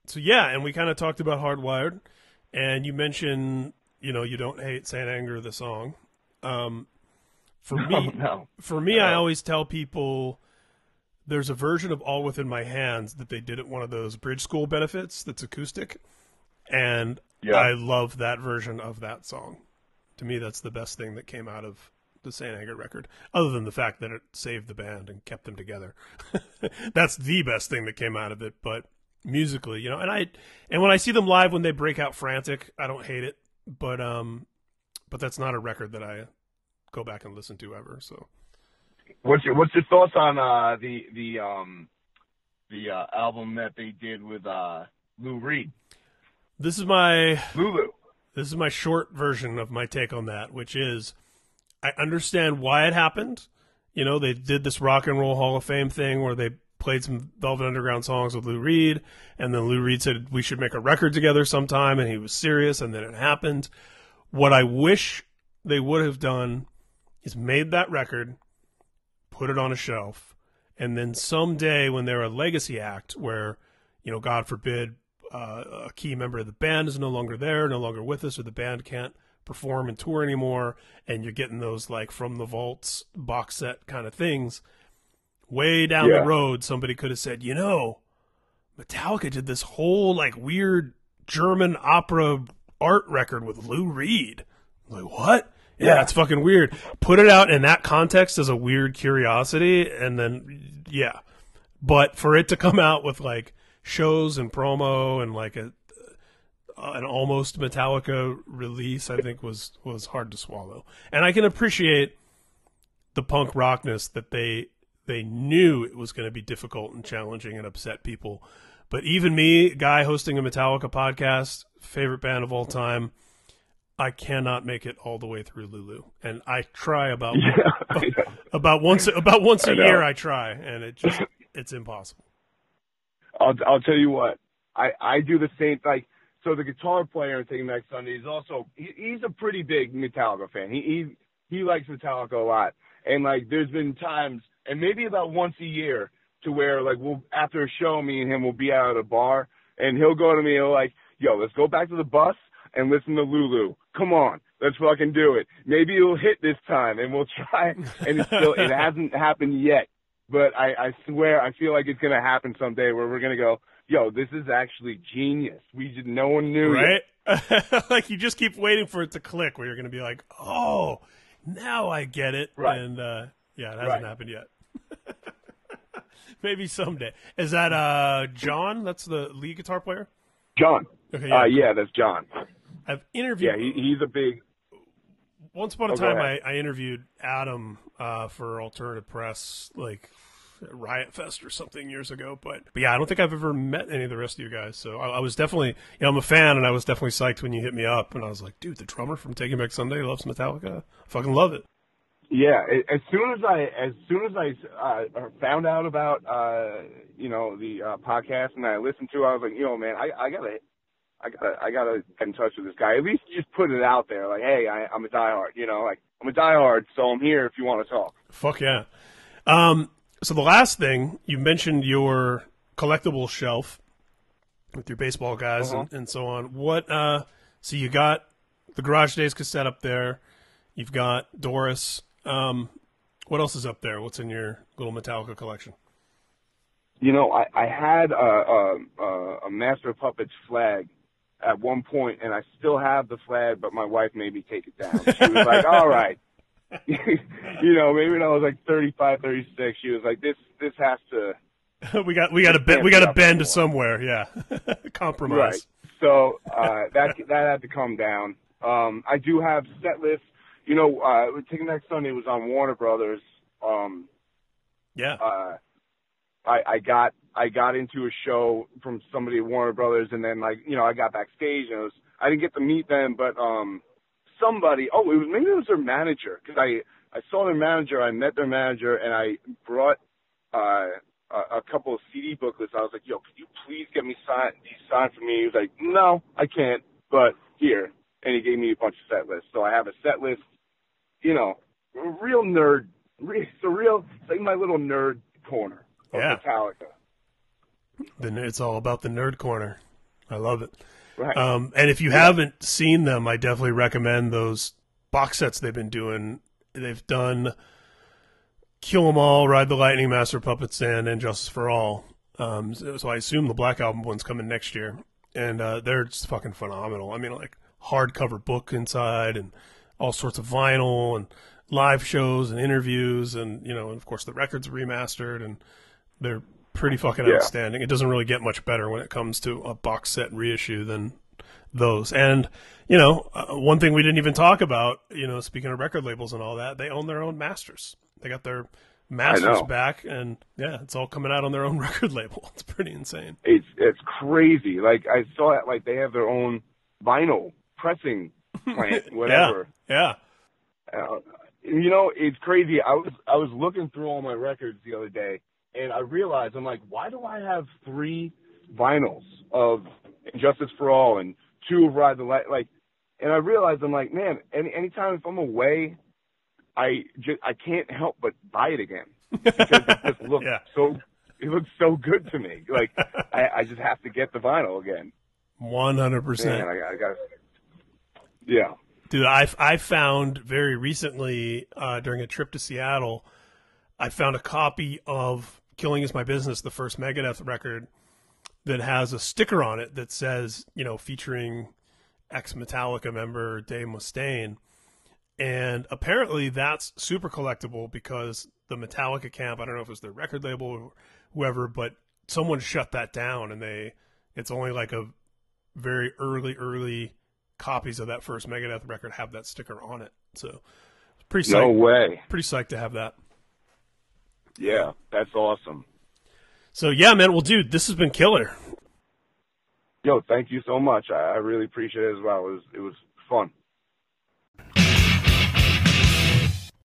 B: So yeah, and we kind of talked about Hardwired, and you mentioned you know you don't hate Saint Anger the song. Um, for
C: No,
B: me,
C: no.
B: for me, I always tell people there's a version of All Within My Hands that they did at one of those bridge school benefits that's acoustic, and
C: Yeah.
B: I love that version of that song. To me, that's the best thing that came out of the Saint Anger record, other than the fact that it saved the band and kept them together. that's the best thing that came out of it. But musically, you know, and I and when I see them live when they break out frantic, I don't hate it, but um, but that's not a record that I go back and listen to ever. So.
C: What's your What's your thoughts on uh, the the um the uh, album that they did with uh, Lou Reed?
B: This is my
C: Lulu.
B: this is my short version of my take on that, which is I understand why it happened. You know, they did this rock and roll Hall of Fame thing where they played some Velvet Underground songs with Lou Reed, and then Lou Reed said we should make a record together sometime, and he was serious, and then it happened. What I wish they would have done is made that record, put it on a shelf, and then someday when they're a legacy act where, you know, God forbid, uh, a key member of the band is no longer there, no longer with us, or the band can't perform and tour anymore, and you're getting those like from the vaults box set kind of things. Way down
C: Yeah.
B: the road, somebody could have said, you know, Metallica did this whole like weird German opera art record with Lou Reed. Like what? Yeah,
C: Yeah.
B: it's fucking weird. Put it out in that context as a weird curiosity, and then yeah. But for it to come out with like shows and promo and like a uh, an almost Metallica release, I think was was hard to swallow. And I can appreciate the punk rockness that they they knew it was going to be difficult and challenging and upset people. But even me, guy hosting a Metallica podcast, favorite band of all time, I cannot make it all the way through Lulu, and I try about
C: Yeah, I
B: about once about once a
C: I know.
B: year. I try, and it just it's impossible.
C: I'll I'll tell you what. I I do the same like so the guitar player in Taking Back Sunday is also he, he's a pretty big Metallica fan. He he he likes Metallica a lot. And like there's been times and maybe about once a year to where like we'll after a show me and him will be out at a bar and he'll go to me and like, yo, let's go back to the bus and listen to Lulu. Come on, let's fucking do it. Maybe it'll hit this time and we'll try and it's still it hasn't happened yet. But I, I swear I feel like it's gonna happen someday where we're gonna go, yo, this is actually genius. We just no one knew
B: right? like you just keep waiting for it to click, where you're going to be like, "Oh, now I get it."
C: Right.
B: And uh, yeah, it hasn't
C: Right.
B: happened yet. Maybe someday. Is that uh, John? That's the lead guitar player.
C: John.
B: Okay,
C: Uh yeah, that's John.
B: I've interviewed.
C: Yeah, he, he's a big
B: once upon a
C: Oh,
B: time, I. I interviewed Adam uh, for Alternative Press, like Riot Fest or something years ago. But, but yeah, I don't think I've ever met any of the rest of you guys. So I, I was definitely, you know, I'm a fan, and I was definitely psyched when you hit me up, and I was like, dude, the drummer from Taking Back Sunday loves Metallica. I fucking love it.
C: Yeah, as soon as I as soon as I uh, found out about uh, you know the uh, podcast and I listened to, it, I was like, yo, man, I, I gotta, I gotta, I gotta get in touch with this guy. At least just put it out there, like, hey, I, I'm a diehard, you know, like I'm a diehard, so I'm here if you want to talk.
B: Fuck yeah. Um, so the last thing you mentioned your collectible shelf with your baseball guys and, and so on. What? Uh, so you got the Garage Days cassette up there. You've got Doris. Um, what else is up there? What's in your little Metallica collection?
C: You know, I, I had a, a, a, a Master of Puppets flag at one point, and I still have the flag, but my wife made me take it down. She was like, all right. you know, maybe when I was like 35, 36, she was like, this, this has to,
B: we got we got to bend we got to bend
C: anymore.
B: somewhere. Yeah, compromise.
C: Right. So uh, that that had to come down. Um, I do have set lists. You know, uh, Taking Back Sunday was on Warner Brothers. Um,
B: Yeah.
C: uh, I, I got I got into a show from somebody at Warner Brothers, and then like you know I got backstage and it was I didn't get to meet them, but um, somebody oh it was maybe it was their manager because I I saw their manager, I met their manager, and I brought uh, a, a couple of CD booklets. I was like, yo, could you please get me signed these signed for me? He was like, no, I can't, but here, and he gave me a bunch of set lists. So I have a set list, you know, real nerd. It's a real, it's like my little nerd corner
B: Yeah.
C: Metallica.
B: Then it's all about the nerd corner. I love it.
C: Right.
B: Um, and if you haven't seen them, I definitely recommend those box sets they've been doing. They've done Kill 'Em All, Ride the Lightning, Master of Puppets, and Injustice for All. Um, so, so I assume the Black Album one's coming next year, and uh, they're just fucking phenomenal. I mean, like hardcover book inside, and all sorts of vinyl, and live shows and interviews, and you know, and of course the records remastered, and they're pretty fucking
C: Yeah.
B: outstanding. It doesn't really get much better when it comes to a box set reissue than those. And you know, uh, one thing we didn't even talk about, you know, speaking of record labels and all that, they own their own masters. They got their masters back, and yeah, it's all coming out on their own record label. It's pretty insane.
C: it's it's crazy. Like I saw it. Like they have their own vinyl pressing plant, whatever.
B: Yeah,
C: Uh, you know, it's crazy. I was I was looking through all my records the other day, and I realized I'm like, why do I have three vinyls of And Justice for All and two of Ride the Light? Like, and I realized I'm like, man, any anytime if I'm away, I just I can't help but buy it again. because it just looked
B: Yeah.
C: so it looks so good to me. Like I, I just have to get the vinyl again.
B: One hundred percent.
C: I, I got. Yeah.
B: Dude, I I found very recently uh, during a trip to Seattle, I found a copy of "Killing Is My Business," the first Megadeth record, that has a sticker on it that says, you know, featuring ex Metallica member Dave Mustaine, and apparently that's super collectible because the Metallica camp, I don't know if it was their record label or whoever, but someone shut that down, and they it's only like a very early early copies of that first Megadeth record have that sticker on it. So pretty psyched, No
C: way.
B: pretty psyched to have that.
C: Yeah, that's awesome.
B: So yeah, man. Well, dude, this has been killer.
C: Yo, thank you so much. I, I really appreciate it as well. It was it was fun.